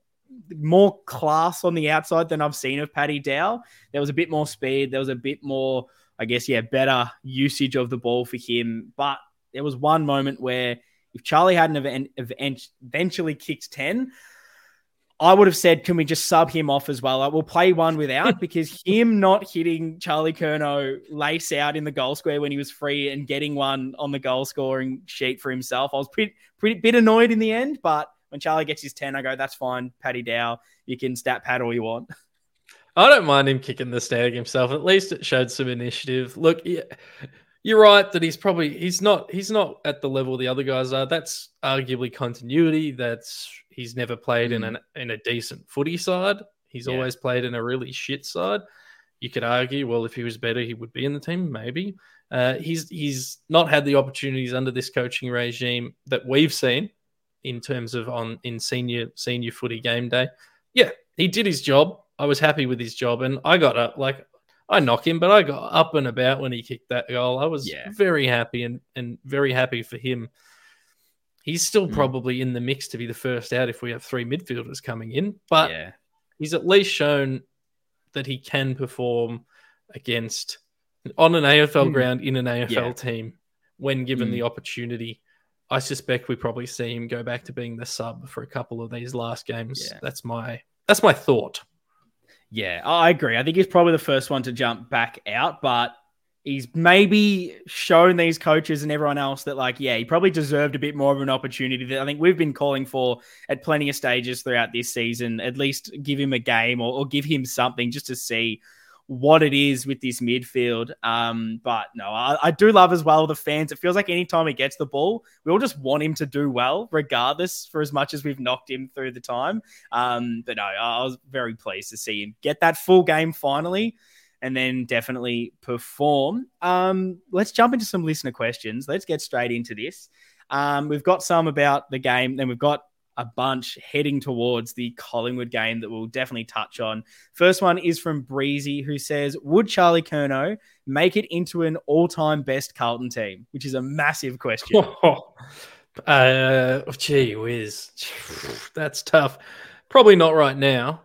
more class on the outside than I've seen of Paddy Dow. There was a bit more speed. There was a bit more, I guess, yeah, better usage of the ball for him. But there was one moment where if Charlie hadn't event- event- eventually kicked 10, I would have said, can we just sub him off as well? We'll play one without because him not hitting Charlie Curnow lace out in the goal square when he was free and getting one on the goal scoring sheet for himself. I was pretty, pretty bit annoyed in the end, but when Charlie gets his 10, I go, that's fine. Paddy Dow, you can stat pad all you want. I don't mind him kicking the stag himself. At least it showed some initiative. Look, yeah, you're right that he's probably he's not he's not at the level the other guys are. That's arguably continuity. That's he's never played in an in a decent footy side. He's Yeah. always played in a really shit side. You could argue, well, if he was better, he would be in the team. Maybe uh, he's he's not had the opportunities under this coaching regime that we've seen in terms of on in senior senior footy game day. Yeah, he did his job. I was happy with his job, and I got up like I knock him, but I got up and about when he kicked that goal. I was Yeah. very happy and and very happy for him. He's still Mm. probably in the mix to be the first out if we have three midfielders coming in, but yeah. he's at least shown that he can perform against on an AFL Hmm. ground in an AFL Yeah. team when given Hmm. the opportunity. I suspect we probably see him go back to being the sub for a couple of these last games. Yeah. That's my that's my thought. Yeah, I agree. I think he's probably the first one to jump back out, but he's maybe shown these coaches and everyone else that, like, yeah, he probably deserved a bit more of an opportunity that I think we've been calling for at plenty of stages throughout this season. At least give him a game or, or give him something just to see what it is with this midfield. Um, but no, I, I do love as well the fans. It feels like anytime he gets the ball, we all just want him to do well, regardless, for as much as we've knocked him through the time. Um, but no, I was very pleased to see him get that full game finally and then definitely perform. Um, let's jump into some listener questions. Let's get straight into this. Um, we've got some about the game, then we've got a bunch heading towards the Collingwood game that we'll definitely touch on. First one is from Breezy, who says, Would Charlie Curnow make it into an all time best Carlton team? Which is a massive question. uh, gee whiz, that's tough. Probably not right now.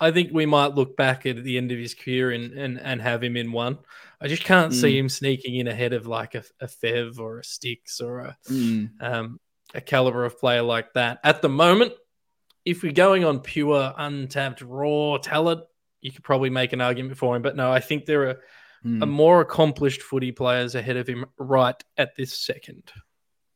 I think we might look back at the end of his career and and, and have him in one. I just can't see Mm. him sneaking in ahead of like a, a Fev or a Sticks or a Mm, um, a caliber of player like that. At the moment, if we're going on pure, untapped, raw talent, you could probably make an argument for him. But no, I think there are, mm. are more accomplished footy players ahead of him right at this second.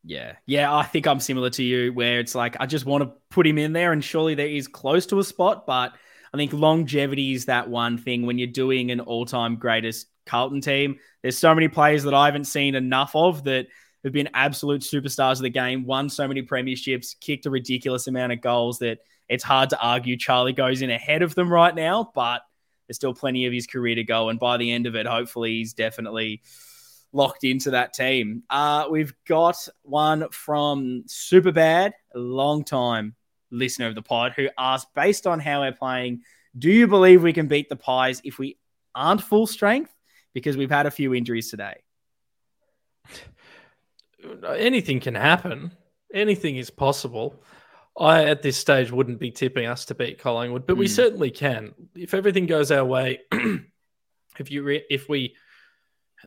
Yeah. Yeah, I think I'm similar to you where it's like I just want to put him in there and surely there is close to a spot, but I think longevity is that one thing when you're doing an all-time greatest Carlton team. There's so many players that I haven't seen enough of that have been absolute superstars of the game, won so many premierships, kicked a ridiculous amount of goals that it's hard to argue Charlie goes in ahead of them right now, but there's still plenty of his career to go and by the end of it hopefully he's definitely locked into that team. Uh, we've got one from Superbad, a long time listener of the pod, who asked, based on how we're playing, do you believe we can beat the Pies if we aren't full strength? Because we've had a few injuries today. Anything can happen. Anything is possible. I at this stage wouldn't be tipping us to beat Collingwood, but mm. we hmm. certainly can if everything goes our way. if you re- if we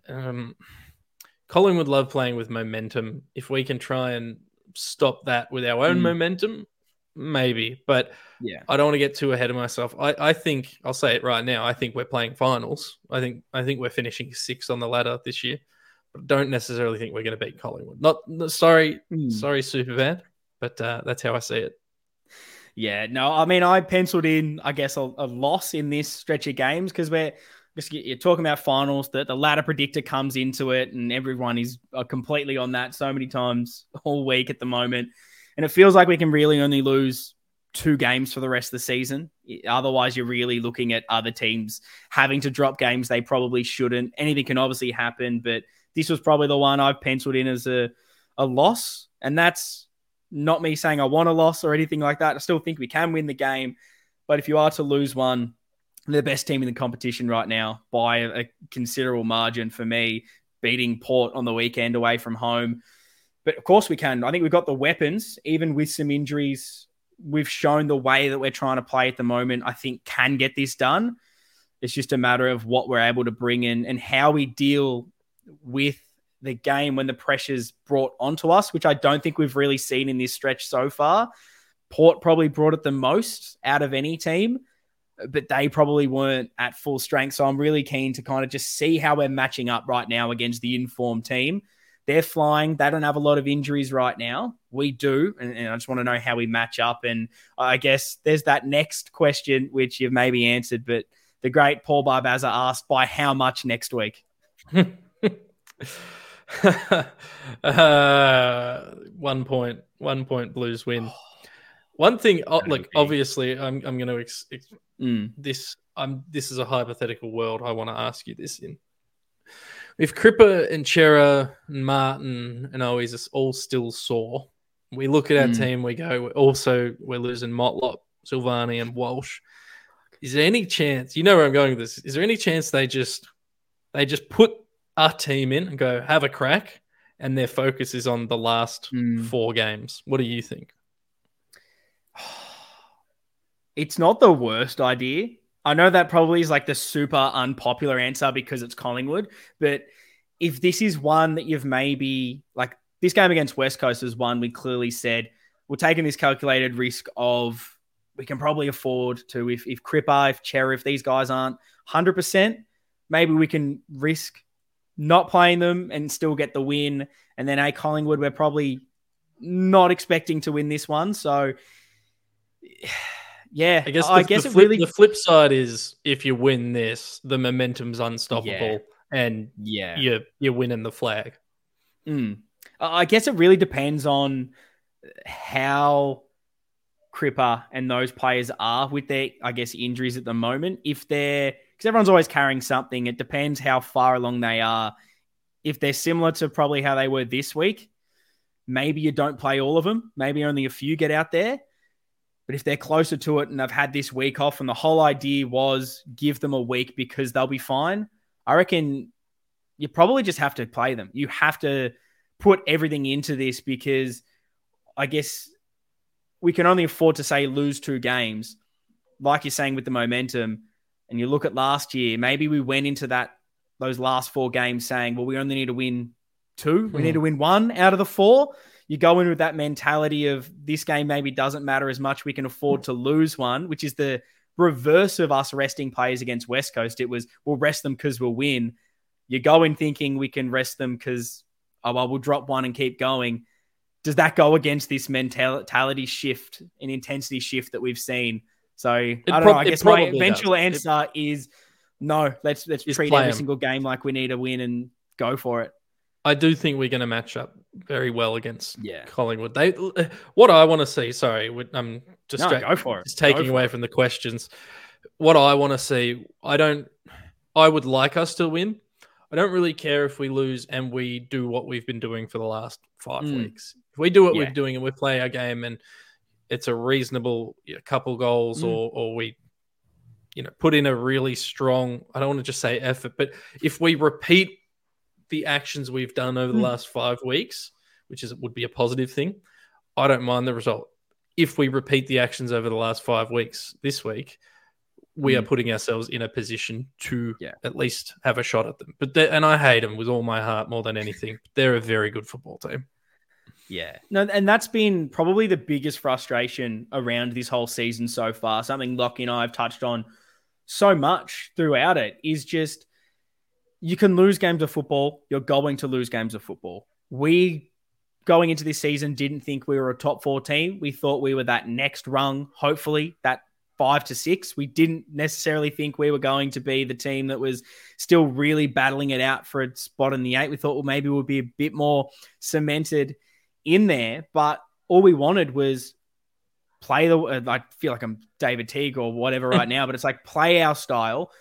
um, Collingwood love playing with momentum. If we can try and stop that with our own mm. momentum, maybe. But yeah, I don't want to get too ahead of myself. I, I think I'll say it right now. I think we're playing finals. I think I think we're finishing sixth on the ladder this year. But don't necessarily think we're going to beat Collingwood. Not sorry, mm. sorry, super bad but uh, that's how I see it. Yeah, no, I mean, I penciled in, I guess, a, a loss in this stretch of games because we're just you're talking about finals. That the ladder predictor comes into it, and everyone is uh, completely on that so many times all week at the moment, and it feels like we can really only lose two games for the rest of the season. Otherwise, you're really looking at other teams having to drop games they probably shouldn't. Anything can obviously happen, but this was probably the one I've penciled in as a a loss, and that's not me saying I want a loss or anything like that. I still think we can win the game. But if you are to lose one, the best team in the competition right now by a considerable margin for me, beating Port on the weekend away from home. But of course, we can. I think we've got the weapons, even with some injuries. We've shown the way that we're trying to play at the moment, I think, can get this done. It's just a matter of what we're able to bring in and how we deal with the game when the pressure's brought onto us, which I don't think we've really seen in this stretch so far. Port probably brought it the most out of any team, but they probably weren't at full strength. So I'm really keen to kind of just see how we're matching up right now against the informed team. They're flying. They don't have a lot of injuries right now. We do. And, and I just want to know how we match up. And I guess there's that next question, which you've maybe answered, but the great Paul Barbaza asked by how much next week? uh, one point, one point Blues win. One thing, oh, like obviously, I'm I'm going to ex- ex- mm. this. I'm this is a hypothetical world. I want to ask you this in. If Cripper and Cerra and Martin and Owies all still sore, we look at our mm. team. We go. We're also, we're losing Motlop, Silvagni, and Walsh. Is there any chance? You know where I'm going with this. Is there any chance they just they just put a team in and go have a crack, and their focus is on the last mm. four games. What do you think? It's not the worst idea. I know that probably is like the super unpopular answer because it's Collingwood, but if this is one that you've maybe like this game against West Coast is one we clearly said we're taking this calculated risk of we can probably afford to if if Cripper, if Cerra, if these guys aren't hundred percent, maybe we can risk not playing them and still get the win. And then a Collingwood, we're probably not expecting to win this one. So yeah, I guess the, I guess the flip, really the flip side is if you win this, the momentum's unstoppable, yeah. and yeah, you're you're winning the flag. Mm. I guess it really depends on how Cripper and those players are with their, I guess, injuries at the moment. If they're because everyone's always carrying something. It depends how far along they are. If they're similar to probably how they were this week, maybe you don't play all of them. Maybe only a few get out there. But if they're closer to it and they've had this week off, and the whole idea was give them a week because they'll be fine, I reckon you probably just have to play them. You have to put everything into this because I guess we can only afford to say lose two games. Like you're saying with the momentum, and you look at last year, maybe we went into that those last four games saying, well, we only need to win two, we need to win one out of the four. You go in with that mentality of this game maybe doesn't matter as much. We can afford to lose one, which is the reverse of us resting players against West Coast. It was we'll rest them because we'll win. You go in thinking we can rest them because oh well, we'll drop one and keep going. Does that go against this mentality shift and intensity shift that we've seen? So it I don't know. I guess my eventual does. answer it, is no. Let's let's treat every single game like we need to win and go for it. I do think we're going to match up very well against yeah. Collingwood. They, what I want to see. Sorry, I'm just no, go for it. Just taking away it. from the questions. What I want to see, I don't. I would like us to win. I don't really care if we lose and we do what we've been doing for the last five mm. weeks. If we do what yeah. we're doing and we play our game and it's a reasonable couple goals mm. or or we you know put in a really strong I don't want to just say effort but if we repeat the actions we've done over the mm. last 5 weeks which is would be a positive thing. I don't mind the result. If we repeat the actions over the last five weeks this week, we mm. are putting ourselves in a position to yeah. at least have a shot at them. But and I hate them with all my heart more than anything. They're a very good football team. Yeah. No, and that's been probably the biggest frustration around this whole season so far. Something Lockie and I have touched on so much throughout it is just you can lose games of football. You're going to lose games of football. We going into this season didn't think we were a top four team. We thought we were that next rung, hopefully, that five to six. We didn't necessarily think we were going to be the team that was still really battling it out for a spot in the eight. We thought, well, maybe we'll be a bit more cemented in there, but all we wanted was play the. Uh, I feel like I'm David Teague or whatever right now, but it's like play our style,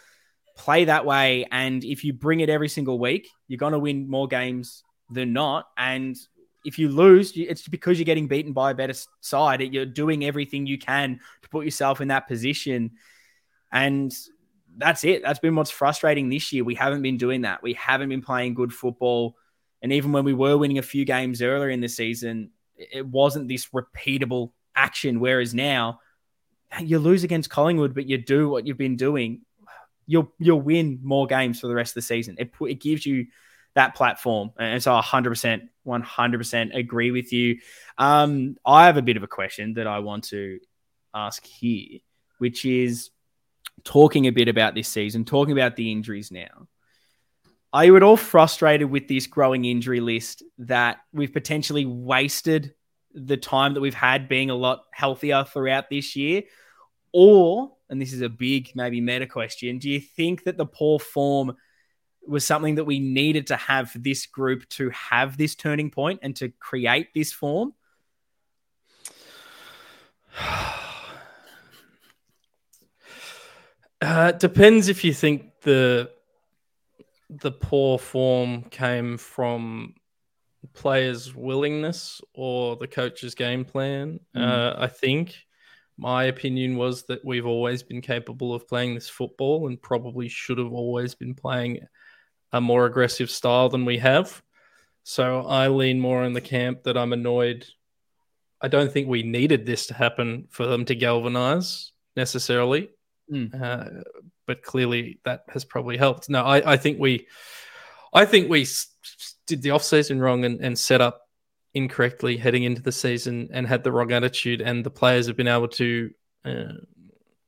play that way, and if you bring it every single week, you're going to win more games than not. And if you lose, it's because you're getting beaten by a better side. You're doing everything you can to put yourself in that position. And that's it. That's been what's frustrating this year. We haven't been doing that. We haven't been playing good football. And even when we were winning a few games earlier in the season, it wasn't this repeatable action. Whereas now, you lose against Collingwood, but you do what you've been doing. You'll you'll win more games for the rest of the season. It it gives you that platform. And so 100%, 100% agree with you. Um, I have a bit of a question that I want to ask here, which is talking a bit about this season, talking about the injuries now. Are you at all frustrated with this growing injury list that we've potentially wasted the time that we've had being a lot healthier throughout this year? Or, and this is a big, maybe meta question, do you think that the poor form was something that we needed to have for this group to have this turning point and to create this form? Uh, depends if you think the the poor form came from players' willingness or the coach's game plan. Mm. Uh, I think my opinion was that we've always been capable of playing this football and probably should have always been playing a more aggressive style than we have. So I lean more in the camp that I'm annoyed. I don't think we needed this to happen for them to galvanize necessarily. Mm. Uh, but clearly that has probably helped. No, I, I think we, I think we did the off season wrong and, and set up incorrectly heading into the season and had the wrong attitude, and the players have been able to uh,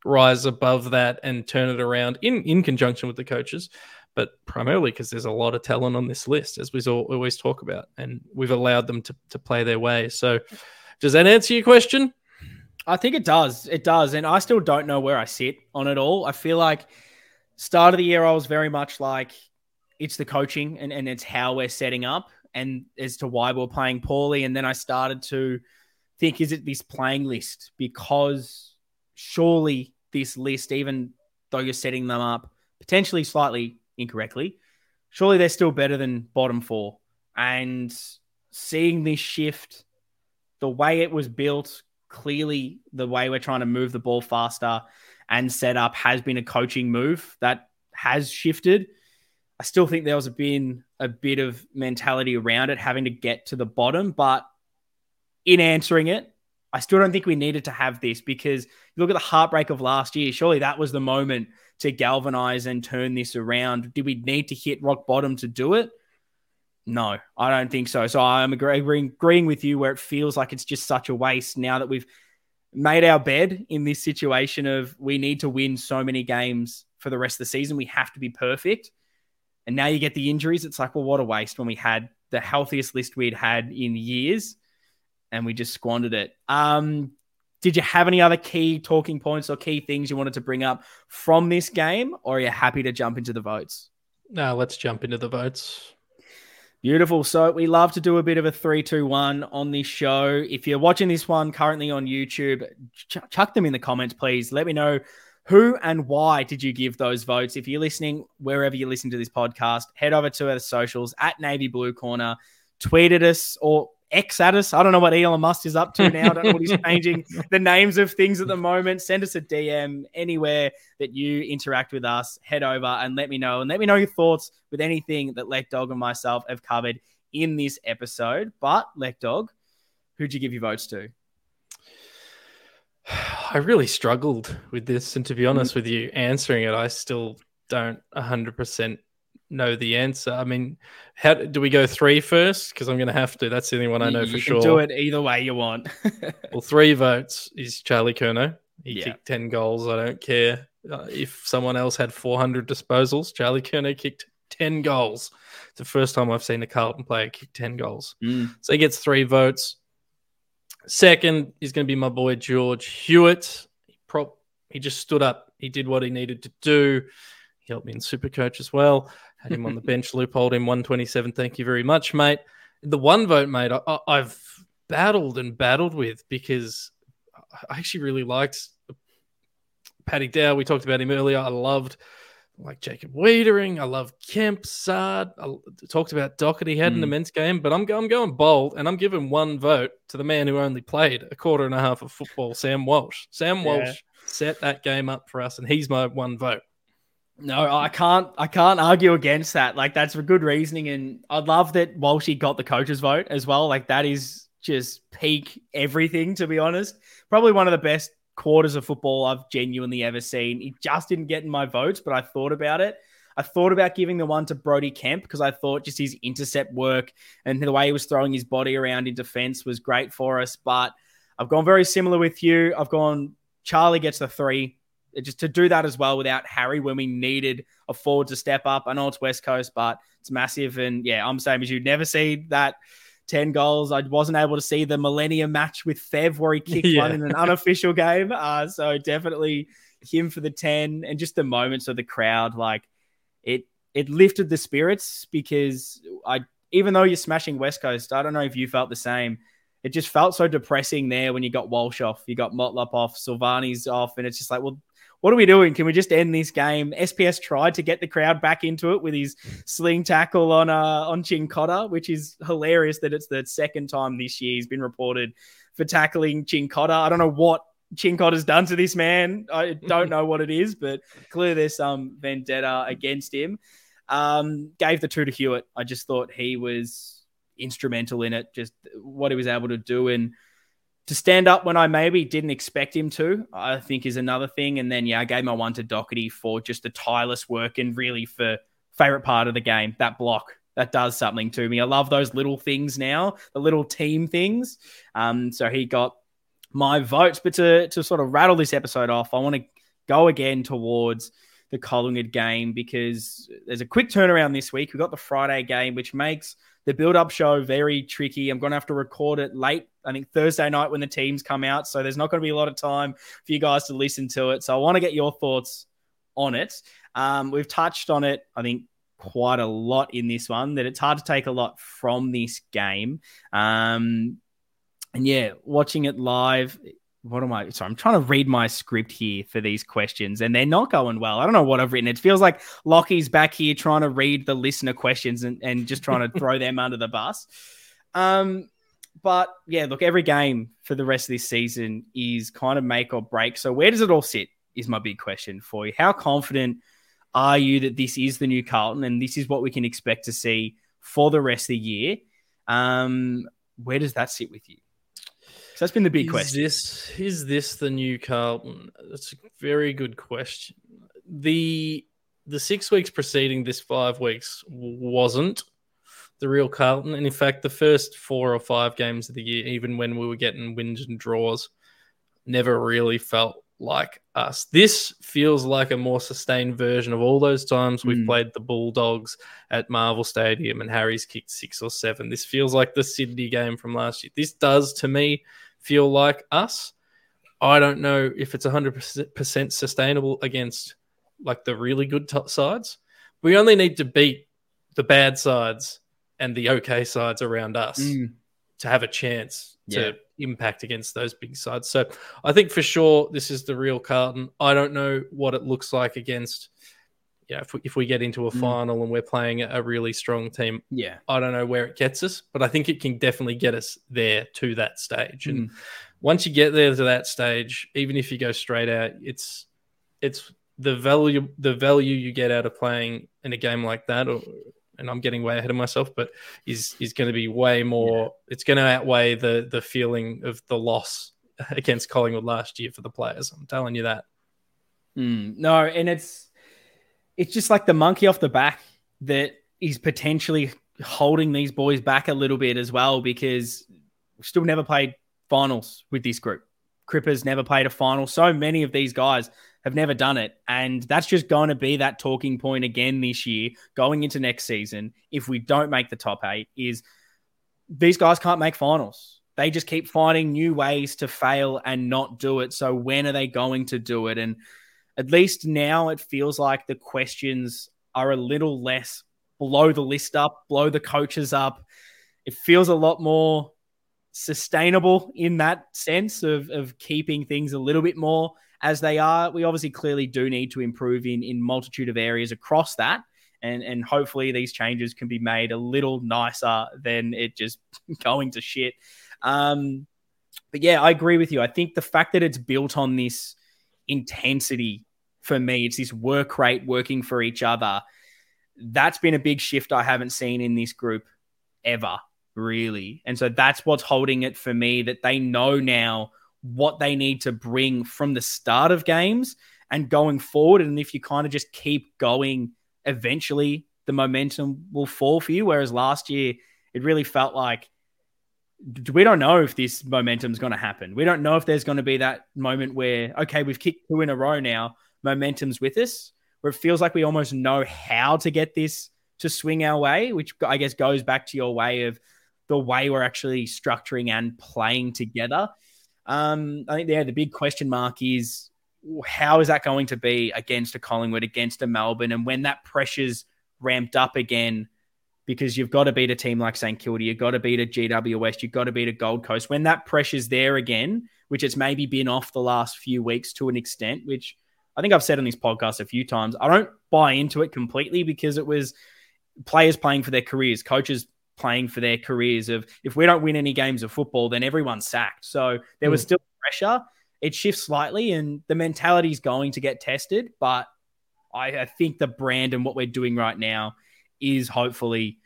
rise above that and turn it around in in conjunction with the coaches but primarily because there's a lot of talent on this list, as we always talk about, and we've allowed them to, to play their way. So, does that answer your question? I think it does. It does. And I still don't know where I sit on it all. I feel like start of the year, I was very much like, it's the coaching and, and it's how we're setting up and as to why we're playing poorly. And then I started to think, is it this playing list? Because surely this list, even though you're setting them up potentially slightly incorrectly, surely they're still better than bottom four. And seeing this shift, the way it was built, clearly the way we're trying to move the ball faster and set up has been a coaching move that has shifted. I still think there was been a bit of mentality around it having to get to the bottom, but in answering it, I still don't think we needed to have this because you look at the heartbreak of last year. Surely that was the moment to galvanize and turn this around. Did we need to hit rock bottom to do it? No, I don't think so. So I'm agreeing, agreeing with you where it feels like it's just such a waste now that we've made our bed in this situation of we need to win so many games for the rest of the season. We have to be perfect. And now you get the injuries. It's like, well, what a waste when we had the healthiest list we'd had in years and we just squandered it. Um, did you have any other key talking points or key things you wanted to bring up from this game, or are you happy to jump into the votes? No, let's jump into the votes. Beautiful. So we love to do a bit of a three, two, one on this show. If you're watching this one currently on YouTube, ch- chuck them in the comments, please. Let me know who and why did you give those votes. If you're listening wherever you listen to this podcast, head over to our socials at Navy Blue Corner, tweet at us or X at us. I don't know what Elon Musk is up to now. I don't know what he's changing the names of things at the moment. Send us a DM anywhere that you interact with us. Head over and let me know. And let me know your thoughts with anything that Lekdog and myself have covered in this episode. But Lekdog, who'd you give your votes to? I really struggled with this, and to be honest mm. with you, answering it, I still don't hundred percent know the answer. I mean, how do we go three first? Because I'm going to have to. That's the only one I know you, for you sure. Do it either way you want. well, three votes is Charlie Curnow. He yeah. kicked ten goals. I don't care uh, if someone else had 400 disposals. Charlie Curnow kicked 10 goals. It's the first time I've seen a Carlton player kick 10 goals. Mm. So he gets three votes. Second is going to be my boy George Hewett. He, prop, he just stood up. He did what he needed to do. He helped me in Super Coach as well. Had him on the bench, loopholed him 127. Thank you very much, mate. The one vote, mate, I, I've battled and battled with because I actually really liked Paddy Dow. We talked about him earlier. I loved like Jacob Weitering. I love Kemp, Saad. I talked about Docherty had mm. an immense game, but I'm, I'm going bold and I'm giving one vote to the man who only played a quarter and a half of football, Sam Walsh. Sam Walsh yeah. set that game up for us, and he's my one vote. No, I can't. I can't argue against that. Like that's good reasoning, and I love that Walshy got the coach's vote as well. Like that is just peak everything. To be honest, probably one of the best quarters of football I've genuinely ever seen. He just didn't get in my votes, but I thought about it. I thought about giving the one to Brodie Kemp because I thought just his intercept work and the way he was throwing his body around in defense was great for us. But I've gone very similar with you. I've gone Charlie gets the three. Just to do that as well without Harry when we needed a forward to step up. I know it's West Coast, but it's massive. And yeah, I'm same as you. Never see that 10 goals. I wasn't able to see the Millennium match with Fev where he kicked yeah. one in an unofficial game. Uh, so definitely him for the 10 and just the moments of the crowd. Like it, it lifted the spirits because I, even though you're smashing West Coast, I don't know if you felt the same. It just felt so depressing there when you got Walsh off, you got Motlop off, Silvagni's off, and it's just like, well, what are we doing? Can we just end this game? SPS tried to get the crowd back into it with his sling tackle on uh, on Cincotta, which is hilarious that it's the second time this year he's been reported for tackling Cincotta. I don't know what Cincotta's done to this man. I don't know what it is, but clearly there's some vendetta against him. Um, gave the two to Hewett. I just thought he was instrumental in it, just what he was able to do. And to stand up when I maybe didn't expect him to, I think is another thing. And then, yeah, I gave my one to Docherty for just the tireless work and really for favorite part of the game, that block. That does something to me. I love those little things now, the little team things. Um, so he got my votes. But to, to sort of rattle this episode off, I want to go again towards the Collingwood game because there's a quick turnaround this week. We've got the Friday game, which makes the build up show very tricky. I'm going to have to record it late, I think Thursday night when the teams come out. So there's not going to be a lot of time for you guys to listen to it. So I want to get your thoughts on it. Um, we've touched on it, I think, quite a lot in this one, that it's hard to take a lot from this game. Um, and yeah, watching it live, what am I? Sorry, I'm trying to read my script here for these questions, and they're not going well. I don't know what I've written. It feels like Lockie's back here trying to read the listener questions and, and just trying to throw them under the bus. Um, but yeah, look, every game for the rest of this season is kind of make or break. So where does it all sit? Is my big question for you. How confident are you that this is the new Carlton and this is what we can expect to see for the rest of the year? Um, where does that sit with you? So that's been the big is question. This is this the new Carlton? That's a very good question. The the six weeks preceding this five weeks wasn't the real Carlton, and in fact, the first four or five games of the year, even when we were getting wins and draws, never really felt like us. This feels like a more sustained version of all those times we've mm. played the Bulldogs at Marvel Stadium and Harry's kicked six or seven. This feels like the Sydney game from last year. This does to me feel like us. I don't know if it's 100% sustainable against like the really good t- sides. We only need to beat the bad sides and the okay sides around us mm. to have a chance to yeah. impact against those big sides. So I think for sure this is the real Carlton. I don't know what it looks like against yeah, if we, if we get into a mm. final and we're playing a really strong team, yeah, I don't know where it gets us, but I think it can definitely get us there to that stage. And mm. once you get there to that stage, even if you go straight out, it's it's the value the value you get out of playing in a game like that, or and I'm getting way ahead of myself, but is is going to be way more. Yeah. It's going to outweigh the the feeling of the loss against Collingwood last year for the players. I'm telling you that. Mm, no, and it's it's just like the monkey off the back that is potentially holding these boys back a little bit as well because still never played finals with this group. Cripper's never played a final. So many of these guys have never done it. And that's just going to be that talking point again this year, going into next season. If we don't make the top eight, is these guys can't make finals. They just keep finding new ways to fail and not do it. So when are they going to do it? And at least now it feels like the questions are a little less blow the list up, blow the coaches up. It feels a lot more sustainable in that sense of, of keeping things a little bit more as they are. We obviously clearly do need to improve in in multitude of areas across that. And, and hopefully these changes can be made a little nicer than it just going to shit. Um, but yeah, I agree with you. I think the fact that it's built on this intensity for me, it's this work rate working for each other. That's been a big shift I haven't seen in this group ever really. And so that's what's holding it for me that they know now what they need to bring from the start of games and going forward. And if you kind of just keep going, eventually the momentum will fall for you. Whereas last year, it really felt like we don't know if this momentum is going to happen. We don't know if there's going to be that moment where, okay, we've kicked two in a row now, momentum's with us, where it feels like we almost know how to get this to swing our way, which I guess goes back to your way of the way we're actually structuring and playing together. Um, I think yeah, the big question mark is how is that going to be against a Collingwood, against a Melbourne, and when that pressure's ramped up again, because you've got to beat a team like St Kilda, you've got to beat a GW West, you've got to beat a Gold Coast. When that pressure's there again, which it's maybe been off the last few weeks to an extent, which I think I've said on this podcast a few times, I don't buy into it completely because it was players playing for their careers, coaches playing for their careers of if we don't win any games of football, then everyone's sacked. So there was mm. still pressure. It shifts slightly and the mentality is going to get tested, but I, I think the brand and what we're doing right now is hopefully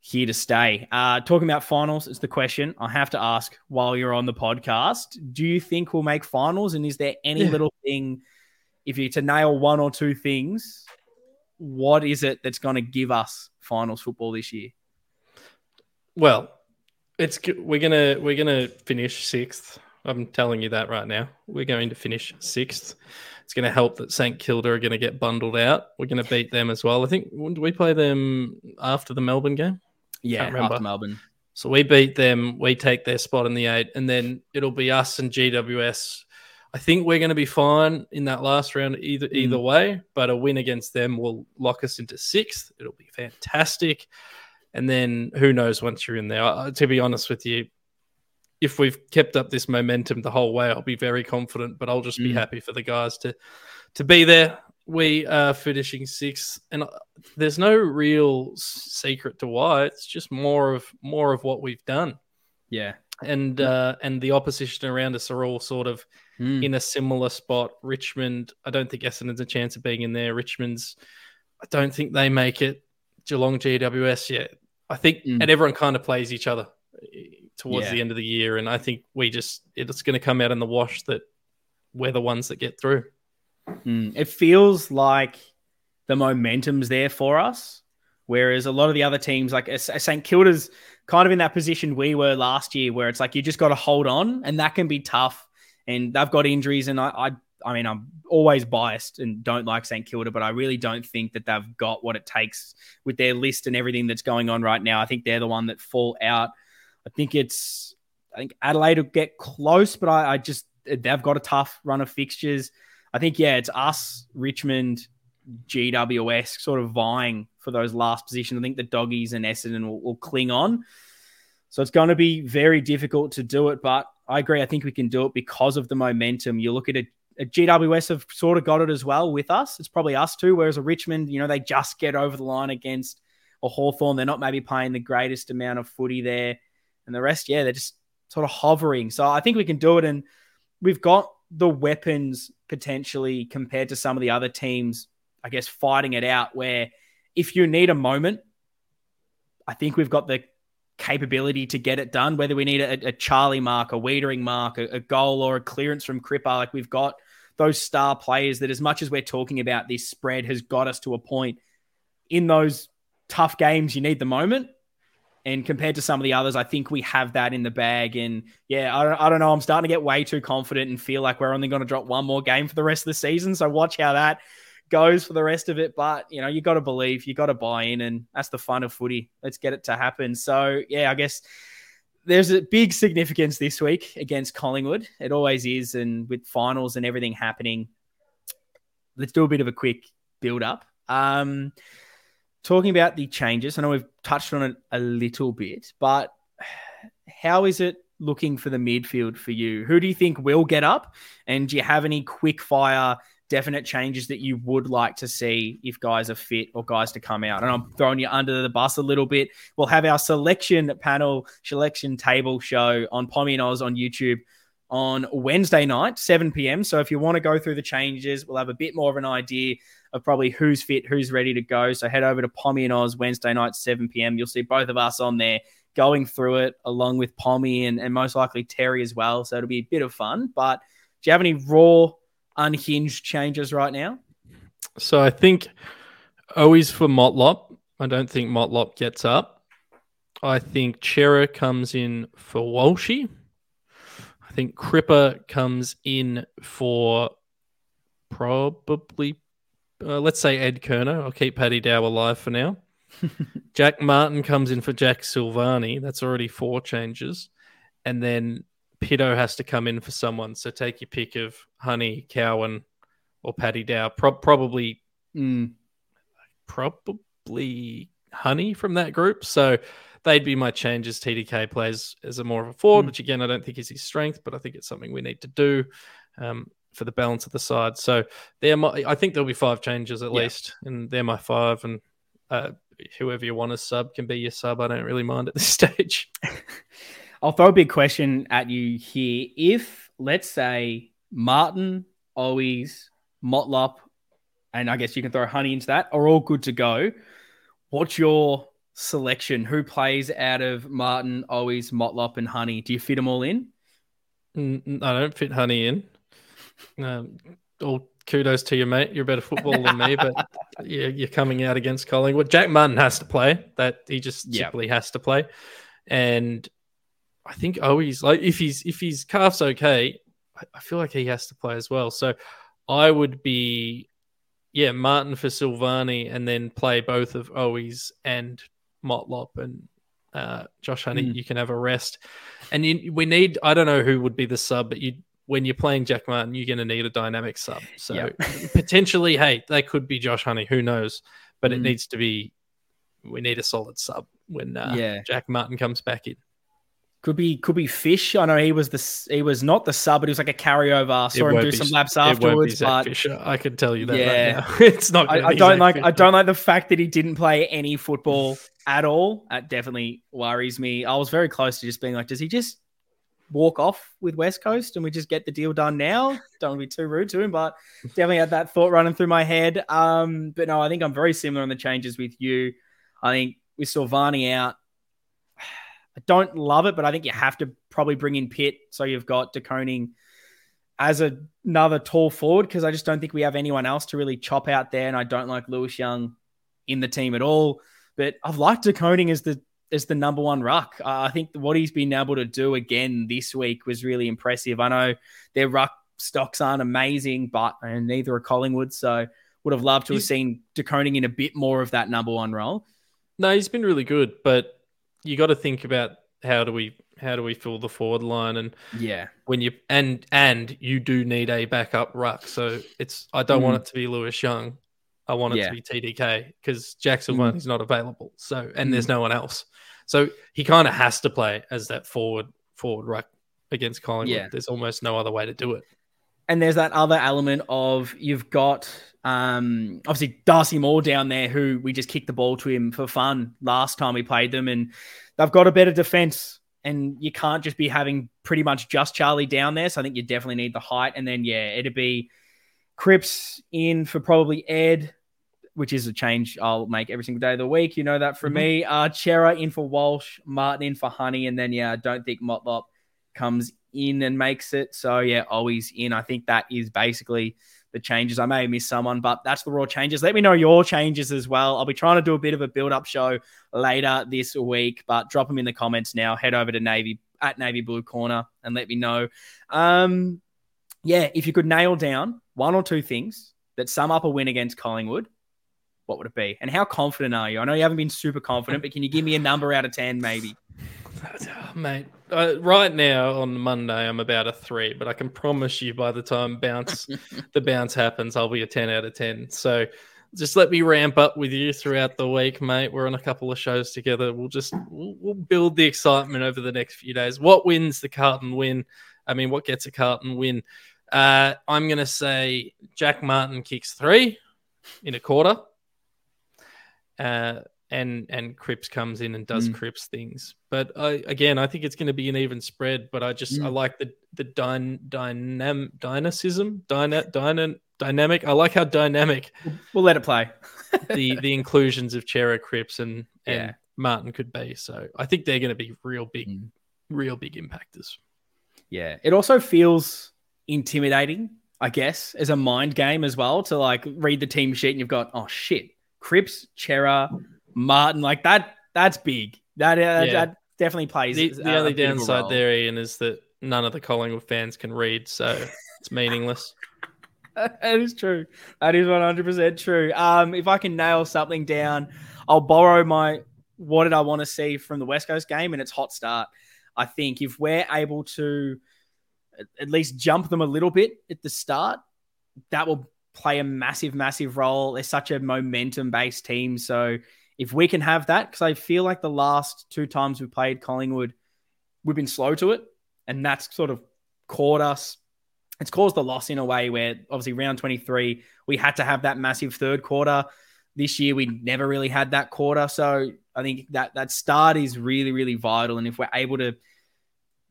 here to stay. Uh, talking about finals is the question I have to ask while you're on the podcast. Do you think we'll make finals? And is there any yeah. little thing, if you to nail one or two things, what is it that's going to give us finals football this year? Well, it's we're gonna we're gonna finish sixth. I'm telling you that right now. We're going to finish sixth. It's going to help that St Kilda are going to get bundled out. We're going to beat them as well. I think do we play them after the Melbourne game? Yeah, after Melbourne. So we beat them. We take their spot in the eight, and then it'll be us and GWS. I think we're going to be fine in that last round either mm. either way. But a win against them will lock us into sixth. It'll be fantastic. And then who knows once you're in there? Uh, to be honest with you, if we've kept up this momentum the whole way, I'll be very confident. But I'll just be mm. happy for the guys to to be there. We are finishing sixth, and uh, there's no real secret to why. It's just more of more of what we've done. Yeah, and uh, and the opposition around us are all sort of mm. in a similar spot. Richmond, I don't think Essendon's a chance of being in there. Richmond's, I don't think they make it. Geelong, GWS, yeah, I think, mm. and everyone kind of plays each other towards yeah. the end of the year, and I think we just it's going to come out in the wash that we're the ones that get through. Mm. It feels like the momentum's there for us, whereas a lot of the other teams, like St Kilda's, kind of in that position we were last year, where it's like you just got to hold on, and that can be tough. And they've got injuries, and I, I I mean, I'm always biased and don't like St Kilda, but I really don't think that they've got what it takes with their list and everything that's going on right now. I think they're the one that fall out. I think it's, I think Adelaide will get close, but I, I just, they've got a tough run of fixtures. I think, yeah, it's us, Richmond, GWS sort of vying for those last positions. I think the doggies and Essendon will, will cling on. So it's going to be very difficult to do it, but I agree. I think we can do it because of the momentum. You look at a GWS have sort of got it as well with us. It's probably us too. Whereas a Richmond, you know, they just get over the line against a Hawthorn. They're not maybe playing the greatest amount of footy there. And the rest, yeah, they're just sort of hovering. So I think we can do it. And we've got the weapons potentially compared to some of the other teams, I guess, fighting it out where if you need a moment I think we've got the capability to get it done, whether we need a, a Charlie mark, a Weitering mark, a, a, goal or a clearance from Cripper. Like we've got those star players that, as much as we're talking about this spread, has got us to a point in those tough games, you need the moment. And compared to some of the others, I think we have that in the bag. And yeah, I don't, I don't know. I'm starting to get way too confident and feel like we're only going to drop one more game for the rest of the season. So watch how that goes for the rest of it. But you know, you got to believe, you got to buy in, and that's the fun of footy. Let's get it to happen. So yeah, I guess there's a big significance this week against Collingwood. It always is, and with finals and everything happening, let's do a bit of a quick build up. Um, talking about the changes, I know we've touched on it a little bit, but how is it looking for the midfield for you? Who do you think will get up? And do you have any quick fire definite changes that you would like to see if guys are fit or guys to come out? And I'm throwing you under the bus a little bit. We'll have our selection panel, selection table show on Pommy and Oz on YouTube on Wednesday night, 7 p.m. So if you want to go through the changes, we'll have a bit more of an idea of probably who's fit, who's ready to go. So head over to Pommy and Oz Wednesday night, 7 p.m. You'll see both of us on there going through it along with Pommy and, and most likely Terry as well. So it'll be a bit of fun. But do you have any raw, unhinged changes right now? So I think Owies for Motlop. I don't think Motlop gets up. I think Cerra comes in for Walshy. I think Cripper comes in for probably, uh, let's say Ed Curnow. I'll keep Paddy Dow alive for now. Jack Martin comes in for Jack Silvagni. That's already four changes. And then Pitto has to come in for someone. So take your pick of Honey, Cowan, or Paddy Dow. Pro- probably, mm. probably Honey from that group. So they'd be my changes. TDK plays as a more of a forward, mm. which again I don't think is his strength, but I think it's something we need to do um, for the balance of the side. So they're my, I think there'll be five changes at yeah. least, and they're my five. And uh, whoever you want as sub can be your sub. I don't really mind at this stage. I'll throw a big question at you here. If let's say Martin, Owies, Motlop, and I guess you can throw Honey into that, are all good to go. What's your selection? Who plays out of Martin, Owies, Motlop, and Honey? Do you fit them all in? I don't fit Honey in. Um, all kudos to you, mate. You're a better footballer than me, but yeah, you're coming out against Collingwood. Jack Martin has to play. That he just yep. simply has to play. And I think Owies like if he's if his calf's okay, I feel like he has to play as well. So I would be yeah, Martin for Silvagni and then play both of Owies and Motlop and uh, Josh Honey. Mm. You can have a rest, and you, we need. I don't know who would be the sub, but you when you're playing Jack Martin, you're going to need a dynamic sub. So yep. potentially, hey, they could be Josh Honey. Who knows? But mm. it needs to be. We need a solid sub when uh, yeah. Jack Martin comes back in. Could be could be Fish. I know he was the he was not the sub, but he was like a carryover. I saw him do some laps afterwards. But Fisher. I can tell you that. Yeah, right it's not. I, I don't like. Fisher. I don't like the fact that he didn't play any football at all. That definitely worries me. I was very close to just being like, does he just walk off with West Coast and we just get the deal done now? Don't want to be too rude to him, but definitely had that thought running through my head. Um, but no, I think I'm very similar on the changes with you. I think with Silvagni out, I don't love it, but I think you have to probably bring in Pitt. So you've got De Koning as a, another tall forward because I just don't think we have anyone else to really chop out there. And I don't like Lewis Young in the team at all. But I've liked De Koning as the as the number one ruck. Uh, I think what he's been able to do again this week was really impressive. I know their ruck stocks aren't amazing, but and neither are Collingwood. So would have loved to have seen De Koning in a bit more of that number one role. No, he's been really good, but you got to think about how do we how do we fill the forward line and yeah when you and and you do need a backup ruck so it's i don't mm. want it to be lewis young i want it yeah. to be tdk because jackson mm. is not available so and mm. there's no one else so he kind of has to play as that forward forward ruck against collingwood yeah. there's almost no other way to do it and there's that other element of you've got um, obviously Darcy Moore down there, who we just kicked the ball to him for fun last time we played them, and they've got a better defense. And you can't just be having pretty much just Charlie down there. So I think you definitely need the height. And then yeah, it'd be Cripps in for probably Ed, which is a change I'll make every single day of the week. You know that from Mhm. me. Uh, Cerra in for Walsh, Martin in for Honey, and then yeah, I don't think Motlop comes in and makes it. So yeah, Owies in. I think that is basically the changes. I may have missed someone, but that's the raw changes. Let me know your changes as well. I'll be trying to do a bit of a build-up show later this week, but drop them in the comments now. Head over to Navy at Navy Blue Corner and let me know. Um, yeah, if you could nail down one or two things that sum up a win against Collingwood, what would it be? And how confident are you? I know you haven't been super confident, but can you give me a number out of 10 maybe? Oh, mate, uh, right now on Monday I'm about a three, but I can promise you by the time bounce the bounce happens, I'll be a ten out of ten. So just let me ramp up with you throughout the week, mate. We're on a couple of shows together. We'll just we'll, we'll build the excitement over the next few days. What wins the Carlton win? I mean, what gets a Carlton win? Uh, I'm gonna say Jack Martin kicks three in a quarter. Uh, and and Cripps comes in and does Mm. Cripps things. But I, again, I think it's going to be an even spread. But I just I Mm. like the the dyn, dynam dynamism dyna, dyna, dynamic. I like how dynamic We'll let it play. the the inclusions of Cerra, Cripps, and and Yeah. Martin could be. So I think they're going to be real big, Mm. real big impactors. Yeah. It also feels intimidating, I guess, as a mind game as well to like read the team sheet and you've got, oh shit, Cripps, Cerra, Martin, like that, that's big. That, uh, Yeah. that definitely plays. The, the only a bit of a downside role. there, Ian, is that none of the Collingwood fans can read, so it's meaningless. that is true. That is 100% true. Um, if I can nail something down, I'll borrow my what did I want to see from the West Coast game and it's hot start. I think if we're able to at- at least jump them a little bit at the start, that will play a massive, massive role. They're such a momentum based team. So if we can have that, because I feel like the last two times we played Collingwood, we've been slow to it. And that's sort of caught us. It's caused the loss in a way where obviously round 23, we had to have that massive third quarter. This year, we never really had that quarter. So I think that that start is really, really vital. And if we're able to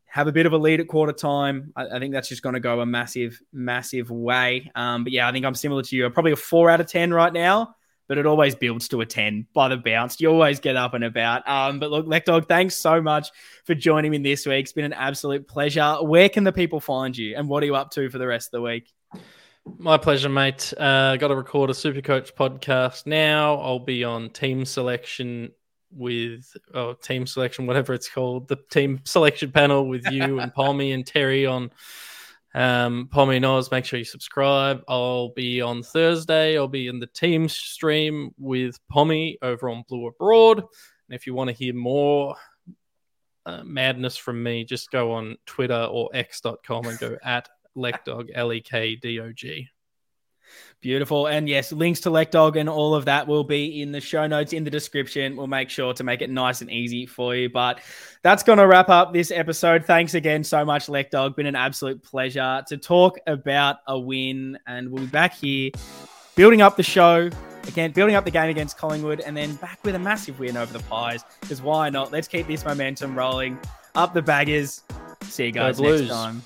have a bit of a lead at quarter time, I, I think that's just going to go a massive, massive way. Um, but yeah, I think I'm similar to you. I'm probably a four out of 10 right now, but it always builds to a 10 by the bounce. You always get up and about. Um, but look, Lekdog, thanks so much for joining me this week. It's been an absolute pleasure. Where can the people find you and what are you up to for the rest of the week? My pleasure, mate. Uh, Got to record a Super Coach podcast now. I'll be on team selection with oh, team selection, whatever it's called, the team selection panel with you and Palmy and Terry on um, Palmy and Oz. Make sure you subscribe. I'll be on Thursday. I'll be in the team stream with Palmy over on Blue Abroad. And if you want to hear more uh, madness from me, just go on Twitter or x.com and go at Lekdog, L E K D O G. Beautiful. And yes, links to Lekdog and all of that will be in the show notes in the description. We'll make sure to make it nice and easy for you. But that's going to wrap up this episode. Thanks again so much, Lekdog. Been an absolute pleasure to talk about a win. And we'll be back here building up the show again, building up the game against Collingwood, and then back with a massive win over the Pies. Because why not? Let's keep this momentum rolling. Up the baggers. See you guys next time.